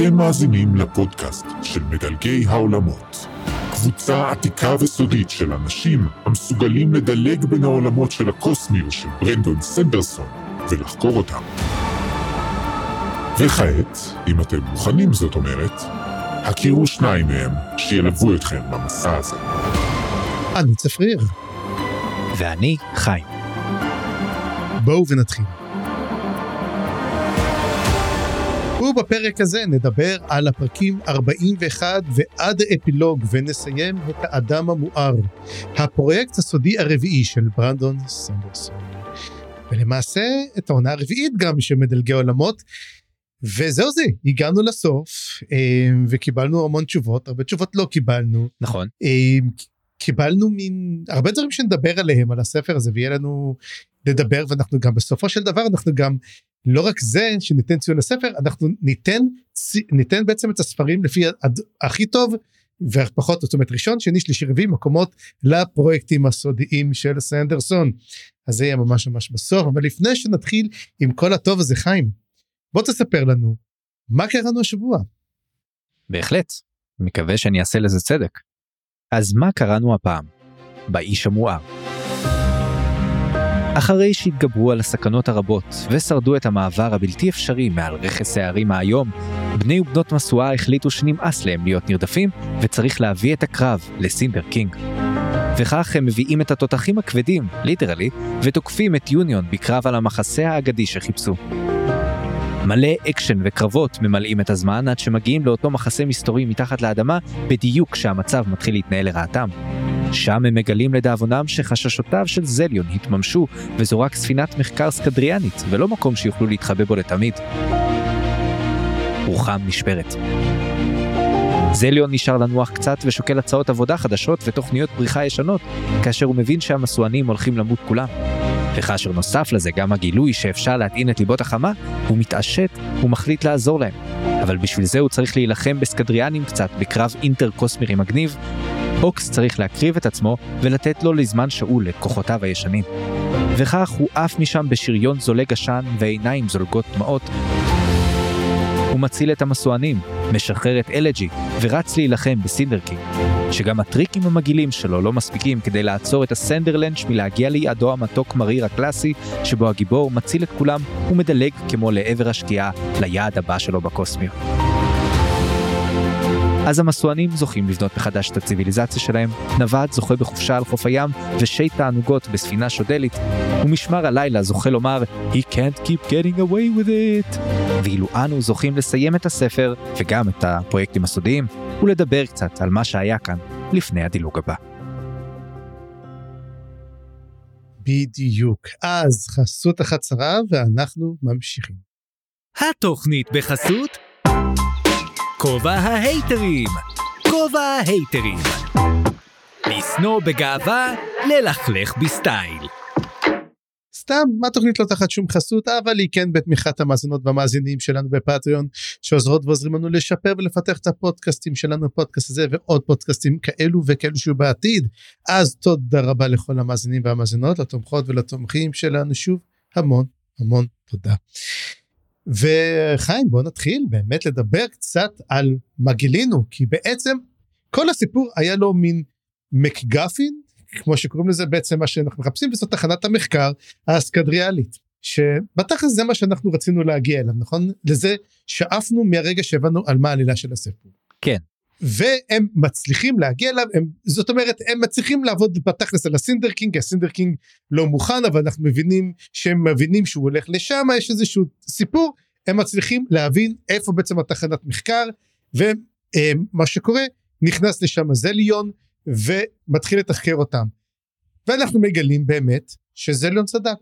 אתם מאזינים לפודקאסט של מדלגי העולמות. קבוצה עתיקה וסודית של אנשים המסוגלים לדלג בין העולמות של הקוסמיות של ברנדון סנדרסון ולחקור אותם. וכעת, אם אתם מוכנים זאת אומרת, הכירו שניים מהם שילוו אתכם במסע הזה. אני צפריר. ואני חיים. בואו ונתחיל. ובפרק הזה נדבר על הפרקים 41 ועד האפילוג ונסיים את האדם המואר, הפרויקט הסודי הרביעי של ברנדון סנדרסון. ולמעשה את העונה הרביעית גם של מדלגי עולמות. וזהו זה, הגענו לסוף אה, וקיבלנו המון תשובות, הרבה תשובות לא קיבלנו. נכון. אה, קיבלנו מין הרבה דברים שנדבר עליהם על הספר הזה ויהיה לנו לדבר ואנחנו גם בסופו של דבר אנחנו גם לא רק זה שניתן ציון לספר אנחנו ניתן ניתן בעצם את הספרים לפי הכי טוב ופחות זאת אומרת ראשון שני שלישי רביעי מקומות לפרויקטים הסודיים של סנדרסון. אז זה יהיה ממש ממש בסוף אבל לפני שנתחיל עם כל הטוב הזה חיים בוא תספר לנו מה קראנו השבוע. בהחלט מקווה שאני אעשה לזה צדק. אז מה קראנו הפעם? באיש המואר. אחרי שהתגברו על הסכנות הרבות ושרדו את המעבר הבלתי אפשרי מעל רכס ההרים האיום, בני ובנות משואה החליטו שנמאס להם להיות נרדפים וצריך להביא את הקרב לסינדר קינג. וכך הם מביאים את התותחים הכבדים, literally, ותוקפים את יוניון בקרב על המחסה האגדי שחיפשו. מלא אקשן וקרבות ממלאים את הזמן עד שמגיעים לאותו מחסה מסתורי מתחת לאדמה בדיוק כשהמצב מתחיל להתנהל לרעתם. שם הם מגלים לדאבונם שחששותיו של זליון התממשו וזו רק ספינת מחקר סקדריאנית ולא מקום שיוכלו להתחבא בו לתמיד. רוחם נשברת. זליון נשאר לנוח קצת ושוקל הצעות עבודה חדשות ותוכניות בריחה ישנות, כאשר הוא מבין שהמסוענים הולכים למות כולם. וכאשר נוסף לזה גם הגילוי שאפשר להטעין את ליבות החמה, הוא מתעשת ומחליט לעזור להם. אבל בשביל זה הוא צריך להילחם בסקדריאלים קצת בקרב אינטר קוסמירי מגניב. אוקס צריך להקריב את עצמו ולתת לו לזמן שאול את כוחותיו הישנים. וכך הוא עף משם בשריון זולג עשן ועיניים זולגות דמעות. הוא מציל את המשואנים, משחרר את אלג'י ורץ להילחם בסינדרקינג. שגם הטריקים המגעילים שלו לא מספיקים כדי לעצור את הסנדרלנץ' מלהגיע ליעדו המתוק מריר הקלאסי, שבו הגיבור מציל את כולם ומדלג כמו לעבר השקיעה ליעד הבא שלו בקוסמיות. אז המסוענים זוכים לבנות מחדש את הציוויליזציה שלהם, נווד זוכה בחופשה על חוף הים, ושי תענוגות בספינה שודלית, ומשמר הלילה זוכה לומר He can't keep getting away with it. ואילו אנו זוכים לסיים את הספר, וגם את הפרויקטים הסודיים, ולדבר קצת על מה שהיה כאן לפני הדילוג הבא. בדיוק. אז חסות החצרה ואנחנו ממשיכים. התוכנית בחסות כובע ההייטרים. כובע ההייטרים. לשנוא בגאווה, ללכלך בסטייל. סתם, התוכנית לא תחת שום חסות, אבל היא כן בתמיכת המאזינות והמאזינים שלנו בפטריון, שעוזרות ועוזרים לנו לשפר ולפתח את הפודקאסטים שלנו, הפודקאסט הזה ועוד פודקאסטים כאלו וכאלו שיהיו בעתיד. אז תודה רבה לכל המאזינים והמאזינות, לתומכות ולתומכים שלנו שוב, המון המון תודה. וחיים בוא נתחיל באמת לדבר קצת על מה גילינו כי בעצם כל הסיפור היה לו מין מקגפין כמו שקוראים לזה בעצם מה שאנחנו מחפשים וזאת תחנת המחקר האסקדריאלית שבתכלס זה מה שאנחנו רצינו להגיע אליו נכון לזה שאפנו מהרגע שהבנו על מה העלילה של הסיפור. כן. והם מצליחים להגיע אליו הם זאת אומרת הם מצליחים לעבוד בתכלס על הסינדר קינג הסינדר קינג לא מוכן אבל אנחנו מבינים שהם מבינים שהוא הולך לשם יש איזשהו סיפור הם מצליחים להבין איפה בעצם התחנת מחקר ומה שקורה נכנס לשם זליון ומתחיל לתחקר אותם. ואנחנו מגלים באמת שזליון צדק.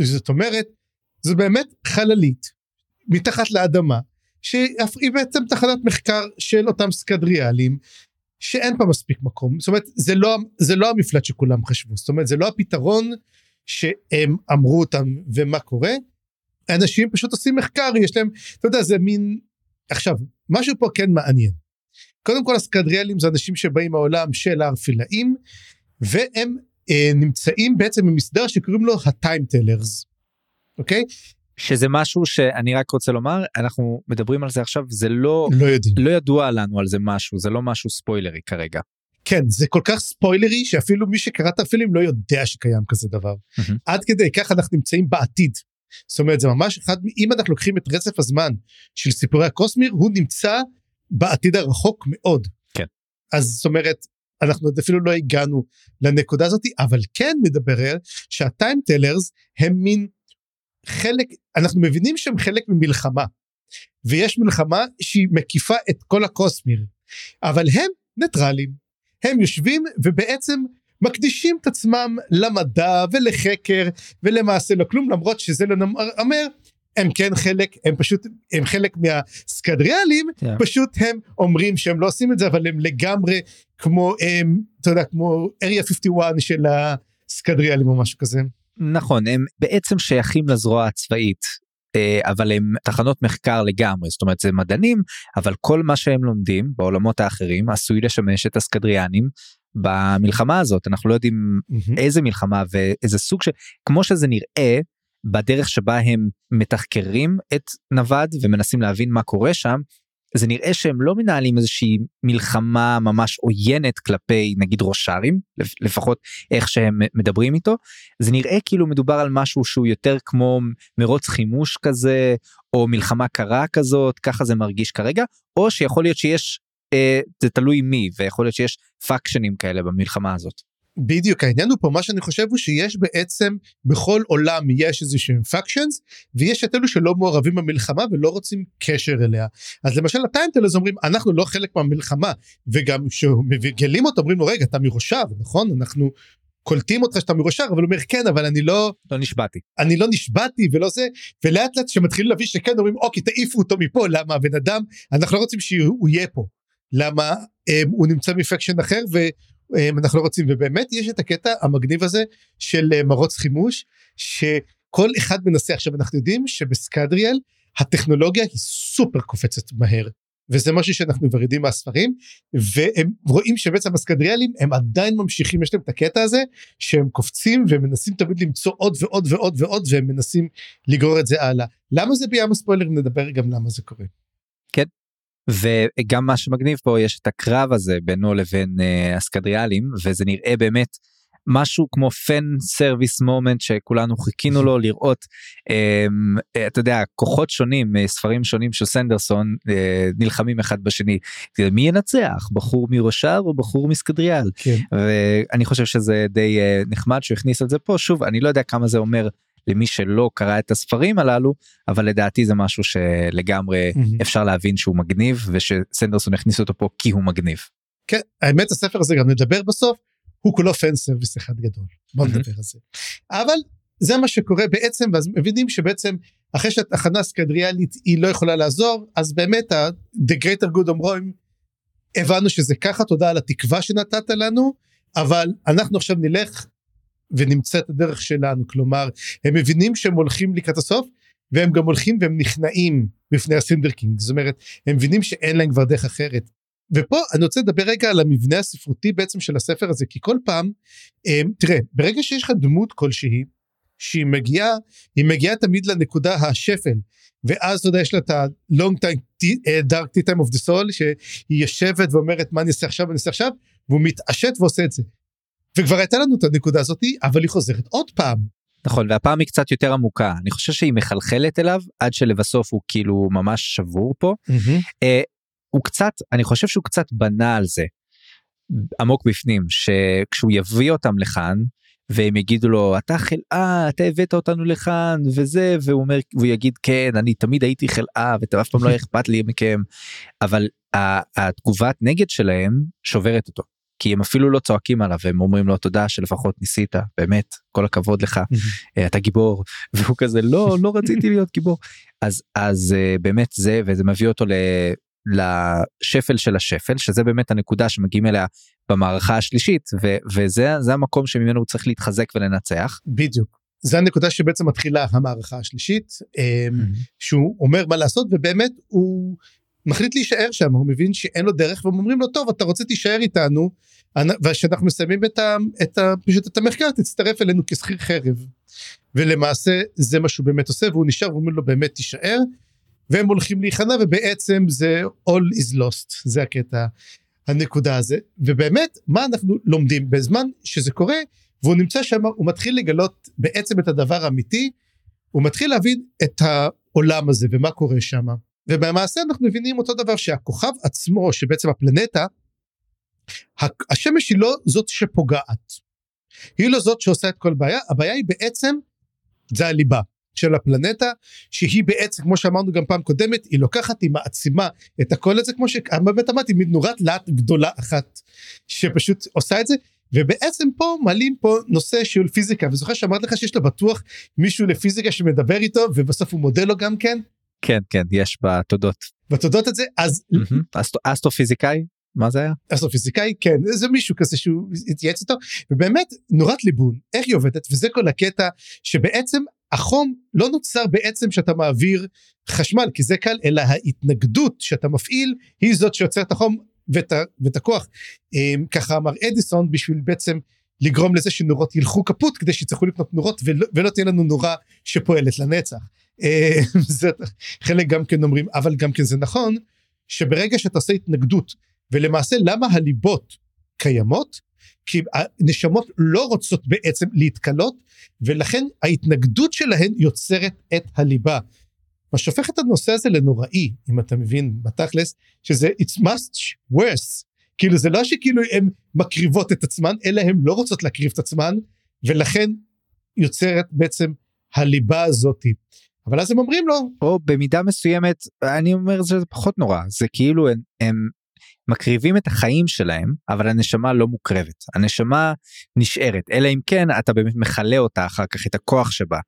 זאת אומרת זו באמת חללית מתחת לאדמה שהיא בעצם תחנת מחקר של אותם סקדריאלים שאין פה מספיק מקום. זאת אומרת זה לא זה לא המפלט שכולם חשבו. זאת אומרת זה לא הפתרון שהם אמרו אותם ומה קורה. אנשים פשוט עושים מחקר יש להם אתה יודע זה מין עכשיו משהו פה כן מעניין. קודם כל הסקדריאלים זה אנשים שבאים מהעולם של הארפילאים והם אה, נמצאים בעצם במסדר שקוראים לו הטיימטלרס אוקיי שזה משהו שאני רק רוצה לומר אנחנו מדברים על זה עכשיו זה לא לא יודעים. לא ידוע לנו על זה משהו זה לא משהו ספוילרי כרגע. כן זה כל כך ספוילרי שאפילו מי שקרא את הפילים לא יודע שקיים כזה דבר. מהמם. עד כדי כך אנחנו נמצאים בעתיד. זאת אומרת זה ממש אחד אם אנחנו לוקחים את רצף הזמן של סיפורי הקוסמיר הוא נמצא בעתיד הרחוק מאוד. כן. אז זאת אומרת אנחנו עוד אפילו לא הגענו לנקודה הזאת אבל כן מדבר שהטיים טלרס הם מין חלק אנחנו מבינים שהם חלק ממלחמה ויש מלחמה שהיא מקיפה את כל הקוסמיר אבל הם ניטרלים הם יושבים ובעצם מקדישים את עצמם למדע ולחקר ולמעשה לא כלום למרות שזה לא אומר הם כן חלק הם פשוט הם חלק מהסקדריאלים כן. פשוט הם אומרים שהם לא עושים את זה אבל הם לגמרי כמו הם אתה יודע כמו אריה 51 של הסקדריאלים או משהו כזה. נכון הם בעצם שייכים לזרוע הצבאית אה, אבל הם תחנות מחקר לגמרי זאת אומרת זה מדענים אבל כל מה שהם לומדים בעולמות האחרים עשוי לשמש את הסקדריאנים במלחמה הזאת אנחנו לא יודעים איזה מלחמה ואיזה סוג של כמו שזה נראה בדרך שבה הם מתחקרים את נווד ומנסים להבין מה קורה שם. זה נראה שהם לא מנהלים איזושהי מלחמה ממש עוינת כלפי נגיד רושרים לפ- לפחות איך שהם מדברים איתו זה נראה כאילו מדובר על משהו שהוא יותר כמו מרוץ חימוש כזה או מלחמה קרה כזאת ככה זה מרגיש כרגע או שיכול להיות שיש אה, זה תלוי מי ויכול להיות שיש faction ים כאלה במלחמה הזאת. בדיוק העניין הוא פה מה שאני חושב הוא שיש בעצם בכל עולם יש איזה שהם factions ויש את אלו שלא מעורבים במלחמה ולא רוצים קשר אליה. אז למשל הטיינטלס אומרים אנחנו לא חלק מהמלחמה. וגם כשמגלים אותו אומרים לו רגע אתה מראשיו נכון? אנחנו קולטים אותך שאתה מראשיו אבל הוא אומר כן אבל אני לא לא נשבעתי. אני לא נשבעתי ולא זה. ולאט לאט שמתחילים להבין שכן אומרים אוקיי תעיפו אותו מפה. למה? הבן אדם אנחנו לא רוצים שהוא יהיה פה. למה um, הוא נמצא מפקשן אחר ואנחנו לא רוצים. ובאמת יש את הקטע המגניב הזה של uh, מרוץ חימוש שכל אחד מנסה עכשיו אנחנו יודעים שבסקדריאל הטכנולוגיה היא סופר קופצת מהר וזה משהו שאנחנו כבר יודעים מהספרים והם רואים שבעצם הסקדריאלים הם עדיין ממשיכים יש להם את הקטע הזה שהם קופצים ומנסים תמיד למצוא עוד ועוד ועוד ועוד והם מנסים לגרור את זה הלאה. למה זה בים הספוילר? נדבר גם למה זה קורה. וגם מה שמגניב פה יש את הקרב הזה בינו לבין uh, הסקדריאלים וזה נראה באמת משהו כמו fan service moment שכולנו חיכינו לו לראות. um, uh, אתה יודע כוחות שונים uh, ספרים שונים של סנדרסון uh, נלחמים אחד בשני. מי ינצח? בחור מרושאר או בחור מסקדריאל? כן. ואני חושב שזה די נחמד שהוא הכניס את זה פה. שוב אני לא יודע כמה זה אומר למי שלא קרא את הספרים הללו אבל לדעתי זה משהו שלגמרי מהמם. אפשר להבין שהוא מגניב ושסנדרסון הכניס אותו פה כי הוא מגניב. כן האמת הספר הזה גם נדבר בסוף הוא כולו fan service אחד גדול והוא מהמם. נדבר על זה אבל זה מה שקורה בעצם ואז מבינים שבעצם אחרי שהתחנה הסקדריאלית היא לא יכולה לעזור אז באמת ה- the greater good אומרים הבנו שזה ככה תודה על התקווה שנתת לנו אבל אנחנו עכשיו נלך ונמצא את הדרך שלנו כלומר הם מבינים שהם הולכים לקראת הסוף והם גם הולכים והם נכנעים בפני הסינדר קינג זאת אומרת הם מבינים שאין להם כבר דרך אחרת. ופה אני רוצה לדבר רגע על המבנה הספרותי בעצם של הספר הזה כי כל פעם הם, תראה ברגע שיש לך דמות כלשהי שהיא מגיעה היא מגיעה תמיד לנקודה השפל ואז אתה יודע יש לה את ה-long time tea- dark time of the soul שהיא יושבת ואומרת מה אני אעשה עכשיו אני אעשה עכשיו והוא מתעשת ועושה את זה. וכבר הייתה לנו את הנקודה הזאתי אבל היא חוזרת עוד פעם. נכון והפעם היא קצת יותר עמוקה. אני חושב שהיא מחלחלת אליו עד שלבסוף הוא כאילו ממש שבור פה. אה, הוא קצת אני חושב שהוא קצת בנה על זה עמוק בפנים שכשהוא יביא אותם לכאן והם יגידו לו אתה חלאה אתה הבאת אותנו לכאן וזה והוא אומר והוא יגיד כן אני תמיד הייתי חלאה ואף פעם לא אכפת לי מכם אבל התגובת נגד שלהם שוברת אותו כי הם אפילו לא צועקים עליו הם אומרים לו תודה שלפחות ניסית באמת כל הכבוד לך אה, אתה גיבור והוא כזה לא לא רציתי להיות גיבור אז אז אה, באמת זה וזה מביא אותו ל, לשפל של השפל שזה באמת הנקודה שמגיעים אליה במערכה השלישית ו, וזה זה המקום שממנו הוא צריך להתחזק ולנצח. בדיוק. זה הנקודה שבעצם מתחילה המערכה השלישית אמ, שהוא אומר מה לעשות ובאמת הוא מחליט להישאר שם הוא מבין שאין לו דרך והם אומרים לו טוב אתה רוצה תישאר איתנו אנ- ושאנחנו מסיימים את, ה, את ה, פשוט את המחקר תצטרף אלינו כשכיר חרב. ולמעשה זה מה שהוא באמת עושה והוא נשאר ואומרים לו באמת תישאר והם הולכים להיכנע ובעצם זה all is lost זה הקטע הנקודה הזה. ובאמת מה אנחנו לומדים? בזמן שזה קורה והוא נמצא שם הוא מתחיל לגלות בעצם את הדבר האמיתי הוא מתחיל להבין את העולם הזה ומה קורה שם ובמעשה אנחנו מבינים אותו דבר שהכוכב עצמו שבעצם הפלנטה השמש היא לא זאת שפוגעת. היא לא זאת שעושה את כל בעיה הבעיה היא בעצם זה הליבה של הפלנטה שהיא בעצם כמו שאמרנו גם פעם קודמת היא לוקחת היא מעצימה את הכל הזה כמו שבאמת אמרתי מין נורת לאט גדולה אחת שפשוט עושה את זה. ובעצם פה מעלים פה נושא של פיזיקה. וזוכר שאמרתי לך שיש לו בטוח מישהו לפיזיקה שמדבר איתו ובסוף הוא מודה לו גם כן. כן כן יש בתודות. בתודות את זה אז אסטרופיזיקאי מה זה היה? אסטרופיזיקאי כן זה מישהו כזה שהוא התייעץ איתו ובאמת נורת ליבון איך היא עובדת וזה כל הקטע שבעצם החום לא נוצר בעצם שאתה מעביר חשמל כי זה קל אלא ההתנגדות שאתה מפעיל היא זאת שיוצרת את החום ואת, ואת הכוח אמ, ככה אמר אדיסון בשביל בעצם לגרום לזה שנורות ילכו כפות כדי שיצטרכו לקנות נורות ולא, ולא תהיה לנו נורה שפועלת לנצח. אמ, זה חלק גם כן אומרים אבל גם כן זה נכון שברגע שאתה עושה התנגדות ולמעשה למה הליבות קיימות כי הנשמות לא רוצות בעצם להתקלות ולכן ההתנגדות שלהן יוצרת את הליבה. מה שהופך את הנושא הזה לנוראי אם אתה מבין בתכלס שזה it's much worse כאילו זה לא שכאילו הן מקריבות את עצמן אלא הן לא רוצות להקריב את עצמן ולכן יוצרת בעצם הליבה הזאתי. אבל אז הם אומרים לו או במידה מסוימת אני אומר שזה פחות נורא זה כאילו הם, הם מקריבים את החיים שלהם אבל הנשמה לא מוקרבת הנשמה נשארת אלא אם כן אתה באמת מכלה אותה אחר כך את הכוח שבה.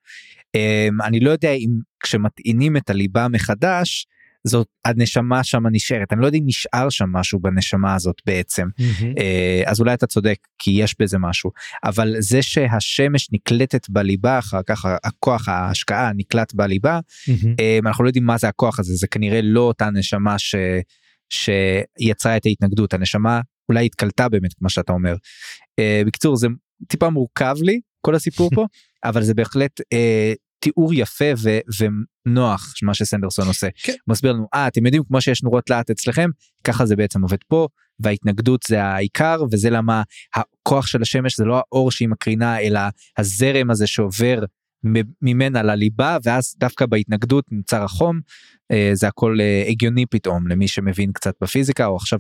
אמ, אני לא יודע אם כשמטעינים את הליבה מחדש זאת הנשמה שם נשארת אני לא יודע אם נשאר שם משהו בנשמה הזאת בעצם mm-hmm. אז אולי אתה צודק כי יש בזה משהו אבל זה שהשמש נקלטת בליבה אחר כך הכוח ההשקעה נקלט בליבה mm-hmm. אנחנו לא יודעים מה זה הכוח הזה זה כנראה לא אותה נשמה ש... שיצרה את ההתנגדות הנשמה אולי התקלטה באמת כמו שאתה אומר. Uh, בקיצור זה טיפה מורכב לי כל הסיפור פה אבל זה בהחלט תיאור יפה ו, ונוח מה שסנדרסון עושה. כן. מסביר לנו אה אתם יודעים כמו שיש נורות לאט אצלכם ככה זה בעצם עובד פה וההתנגדות זה העיקר וזה למה הכוח של השמש זה לא האור שהיא מקרינה אלא הזרם הזה שעובר ממנה לליבה ואז דווקא בהתנגדות נוצר החום אה, זה הכל אה, הגיוני פתאום למי שמבין קצת בפיזיקה או עכשיו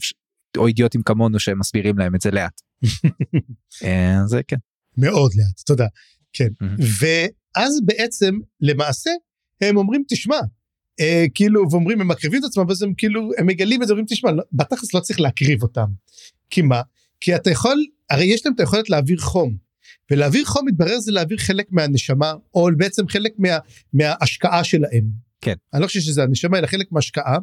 או אידיוטים כמונו שמסבירים להם את זה לאט. אה, זה כן. מאוד לאט תודה. כן ואז בעצם למעשה הם אומרים תשמע אה, כאילו ואומרים הם מקריבים את עצמם ואז הם כאילו הם מגלים את זה אומרים תשמע לא, בתכלס לא צריך להקריב אותם. כי מה? כי אתה יכול הרי יש להם את היכולת להעביר חום ולהעביר חום מתברר זה להעביר חלק מהנשמה או בעצם חלק מה, מההשקעה שלהם. כן. אני לא חושב שזה הנשמה אלא חלק מהשקעה.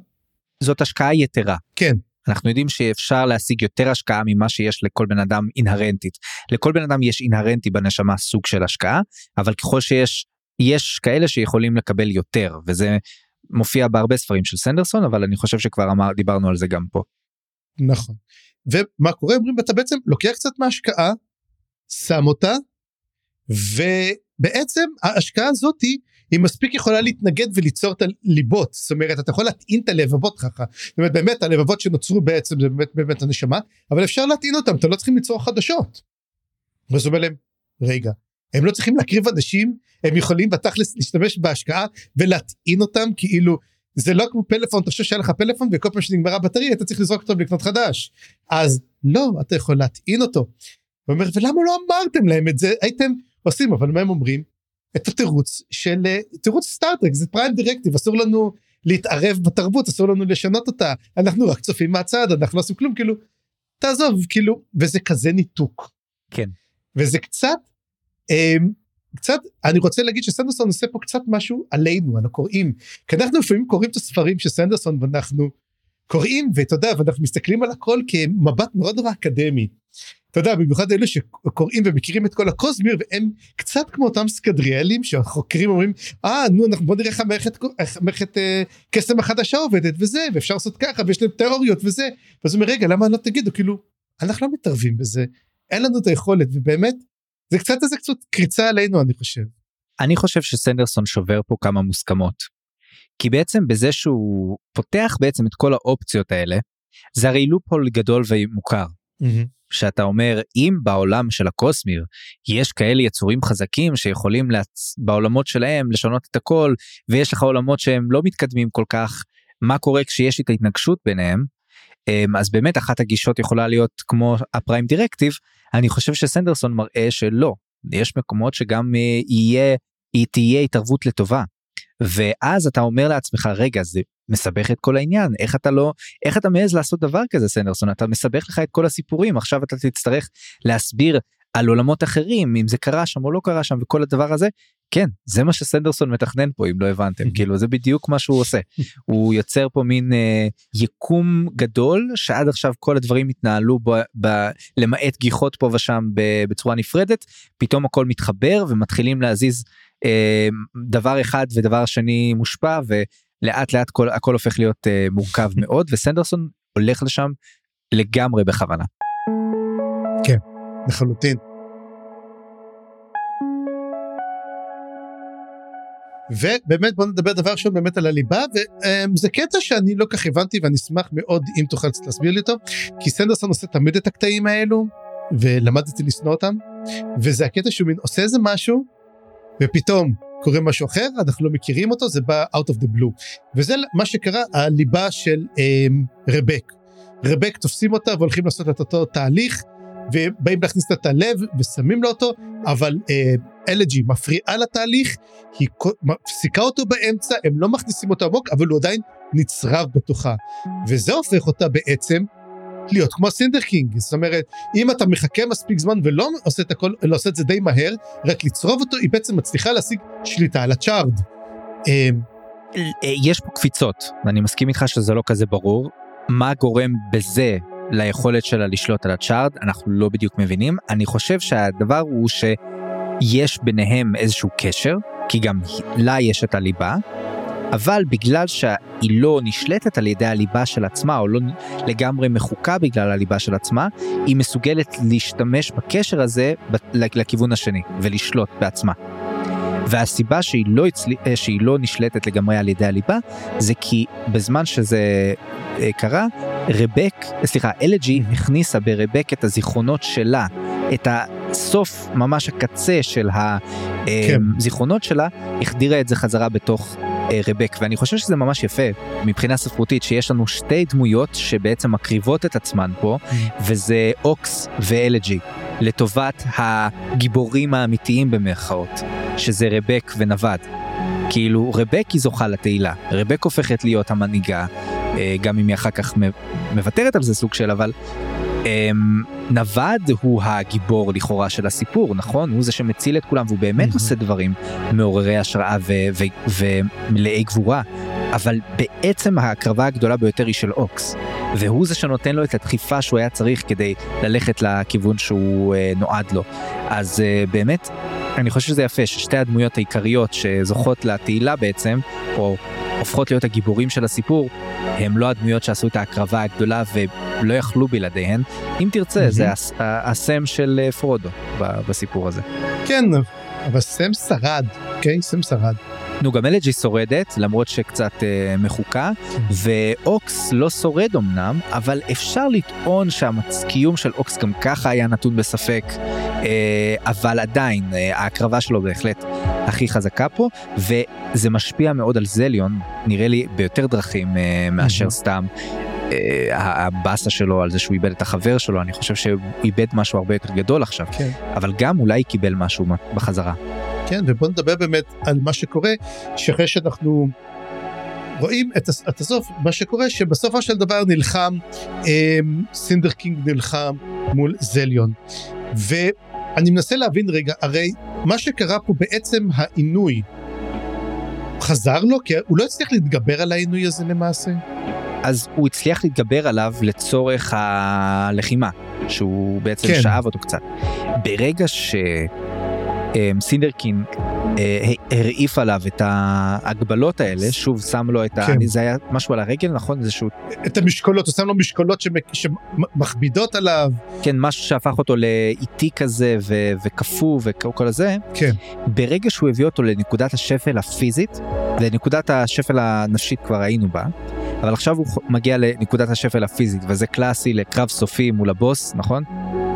זאת השקעה יתרה. כן. אנחנו יודעים שאפשר להשיג יותר השקעה ממה שיש לכל בן אדם אינהרנטית. לכל בן אדם יש אינהרנטי בנשמה סוג של השקעה, אבל ככל שיש, יש כאלה שיכולים לקבל יותר, וזה מופיע בהרבה ספרים של סנדרסון, אבל אני חושב שכבר אמר, דיברנו על זה גם פה. נכון. ומה קורה? אומרים, אתה בעצם לוקח קצת מההשקעה, שם אותה, ובעצם ההשקעה הזאתי היא מספיק יכולה להתנגד וליצור את הליבות. זאת אומרת אתה יכול להטעין את הלבבות ככה. זאת אומרת באמת הלבבות שנוצרו בעצם זה באמת באמת הנשמה אבל אפשר להטעין אותם אתם לא צריכים ליצור חדשות. ואז אומר להם רגע הם לא צריכים להקריב אנשים הם יכולים בתכלס להשתמש בהשקעה ולהטעין אותם כאילו זה לא כמו פלאפון אתה חושב שהיה לך פלאפון וכל פעם שנגמרה הבטריה אתה צריך לזרוק אותו ולקנות חדש. אז לא אתה יכול להטעין אותו. הוא אומר ולמה לא אמרתם להם את זה? הייתם עושים אבל מה הם אומרים את התירוץ של אה, תירוץ סטארטרק זה פריים דירקטיב אסור לנו להתערב בתרבות אסור לנו לשנות אותה אנחנו רק צופים מהצד אנחנו לא עושים כלום כאילו תעזוב כאילו וזה כזה ניתוק. כן. וזה קצת אה, קצת אני רוצה להגיד שסנדרסון עושה פה קצת משהו עלינו על הקוראים כי אנחנו לפעמים קוראים את הספרים של סנדרסון ואנחנו קוראים ואתה יודע ואנחנו מסתכלים על הכל כמבט נורא נורא אקדמי. אתה יודע במיוחד אלה שקוראים ומכירים את כל הקוסמיר והם קצת כמו אותם סקדריאלים שהחוקרים אומרים אה נו אנחנו בוא נראה איך המערכת איך המערכת אה, קסם החדשה עובדת וזה ואפשר לעשות ככה ויש להם תיאוריות וזה ואז הוא אומר רגע למה לא תגידו כאילו אנחנו לא מתערבים בזה אין לנו את היכולת ובאמת זה קצת איזה קצת קריצה עלינו אני חושב. אני חושב שסנדרסון שובר פה כמה מוסכמות. כי בעצם בזה שהוא פותח בעצם את כל האופציות האלה, זה הרי לופול גדול ומוכר. שאתה אומר אם בעולם של הקוסמיר יש כאלה יצורים חזקים שיכולים להצ... בעולמות שלהם לשנות את הכל ויש לך עולמות שהם לא מתקדמים כל כך מה קורה כשיש את ההתנגשות ביניהם? אמ, אז באמת אחת הגישות יכולה להיות כמו הפריים דירקטיב אני חושב שסנדרסון מראה שלא. יש מקומות שגם אה, יהיה היא תהיה התערבות לטובה ואז אתה אומר לעצמך רגע זה מסבך את כל העניין איך אתה לא איך אתה מעז לעשות דבר כזה סנדרסון? אתה מסבך לך את כל הסיפורים עכשיו אתה תצטרך להסביר על עולמות אחרים אם זה קרה שם או לא קרה שם וכל הדבר הזה. כן זה מה שסנדרסון מתכנן פה אם לא הבנתם. כאילו זה בדיוק מה שהוא עושה. הוא יוצר פה מין אה, יקום גדול שעד עכשיו כל הדברים התנהלו ב, ב, למעט גיחות פה ושם בצורה נפרדת פתאום הכל מתחבר ומתחילים להזיז דבר אחד ודבר שני מושפע ולאט לאט כל הכל הופך להיות אה, מורכב מאוד וסנדרסון הולך לשם לגמרי בכוונה. כן לחלוטין. ובאמת בוא נדבר דבר ראשון באמת על הליבה וזה קטע שאני לא כך הבנתי ואני אשמח מאוד אם תוכל להסביר לי אותו כי סנדרסון עושה תמיד את הקטעים האלו ולמדתי לשנוא אותם וזה הקטע שהוא מין עושה איזה משהו ופתאום קורה משהו אחר אנחנו לא מכירים אותו זה בא out of the blue וזה מה שקרה הליבה של um, רבק. רבק תופסים אותה והולכים לעשות את אותו תהליך ובאים להכניס את הלב ושמים לו אותו אבל אלג'י uh, מפריעה לתהליך היא מפסיקה אותו באמצע הם לא מכניסים אותו עמוק אבל הוא עדיין נצרב בתוכה וזה הופך אותה בעצם להיות כמו סינדר קינג. זאת אומרת אם אתה מחכה מספיק זמן ולא עושה את הכל לא עושה את זה די מהר רק לצרוב אותו היא בעצם מצליחה להשיג שליטה על ה Charred. אמ, יש פה קפיצות ואני מסכים איתך שזה לא כזה ברור. מה גורם בזה ליכולת שלה לשלוט על הצ'ארד? אנחנו לא בדיוק מבינים. אני חושב שהדבר הוא שיש ביניהם איזשהו קשר כי גם לה יש את הליבה אבל בגלל שהיא לא נשלטת על ידי הליבה של עצמה, או לא לגמרי מחוקה בגלל הליבה של עצמה, היא מסוגלת להשתמש בקשר הזה לכיוון השני, ולשלוט בעצמה. והסיבה שהיא לא, הצל... אה, שהיא לא נשלטת לגמרי על ידי הליבה, זה כי בזמן שזה אה, קרה, רבק, סליחה, אלג'י הכניסה ברבק את הזיכרונות שלה, את הסוף, ממש הקצה של הזיכרונות כן. שלה, החדירה את זה חזרה בתוך אה, רבק ואני חושב שזה ממש יפה מבחינה ספרותית שיש לנו שתי דמויות שבעצם מקריבות את עצמן פה mm. וזה אוקס ואלג'י לטובת הגיבורים האמיתיים במרכאות שזה רבק ונווד. כאילו רבק היא זוכה לתהילה רבק הופכת להיות המנהיגה אה, גם אם היא אחר כך מוותרת על זה סוג של אבל נווד הוא הגיבור לכאורה של הסיפור נכון? הוא זה שמציל את כולם והוא באמת עושה דברים מעוררי השראה ומלאי גבורה. אבל בעצם ההקרבה הגדולה ביותר היא של אוקס והוא זה שנותן לו את הדחיפה שהוא היה צריך כדי ללכת לכיוון שהוא אה, נועד לו. אז אה, באמת אני חושב שזה יפה ששתי הדמויות העיקריות שזוכות לתהילה בעצם או הופכות להיות הגיבורים של הסיפור הם לא הדמויות שעשו את ההקרבה הגדולה ולא יכלו בלעדיהן. אם תרצה, mm-hmm. זה הסם של אה, פרודו בסיפור הזה. כן, אבל סם שרד, אוקיי? סם שרד. נו גם אלג'י שורדת למרות שקצת אה, מחוקה. ואוקס לא שורד אמנם אבל אפשר לטעון שהקיום של אוקס גם ככה היה נתון בספק אה, אבל עדיין אה, ההקרבה שלו בהחלט הכי חזקה פה וזה משפיע מאוד על זליון נראה לי ביותר דרכים אה, מאשר סתם אה, הבאסה שלו על זה שהוא איבד את החבר שלו אני חושב שהוא איבד משהו הרבה יותר גדול עכשיו כן. אבל גם אולי קיבל משהו בחזרה. כן ובוא נדבר באמת על מה שקורה שאחרי שאנחנו רואים את, את הסוף מה שקורה שבסופו של דבר נלחם אה, סינדר קינג נלחם מול זליון ואני מנסה להבין רגע הרי מה שקרה פה בעצם העינוי חזר לו כי הוא לא הצליח להתגבר על העינוי הזה למעשה. אז הוא הצליח להתגבר עליו לצורך הלחימה שהוא בעצם כן. שאב אותו קצת. ברגע ש... אמ, סינדרקין אה, הרעיף עליו את ההגבלות האלה, שוב שם לו את ה... כן. זה היה משהו על הרגל, נכון? איזשהו, את המשקולות, הוא שם לו משקולות שמכבידות עליו. כן, משהו שהפך אותו לאיטי כזה ו- וקפוא וכל הזה. כן. ברגע שהוא הביא אותו לנקודת השפל הפיזית, לנקודת השפל הנפשית כבר היינו בה, אבל עכשיו הוא מגיע לנקודת השפל הפיזית, וזה קלאסי לקרב סופי מול הבוס, נכון?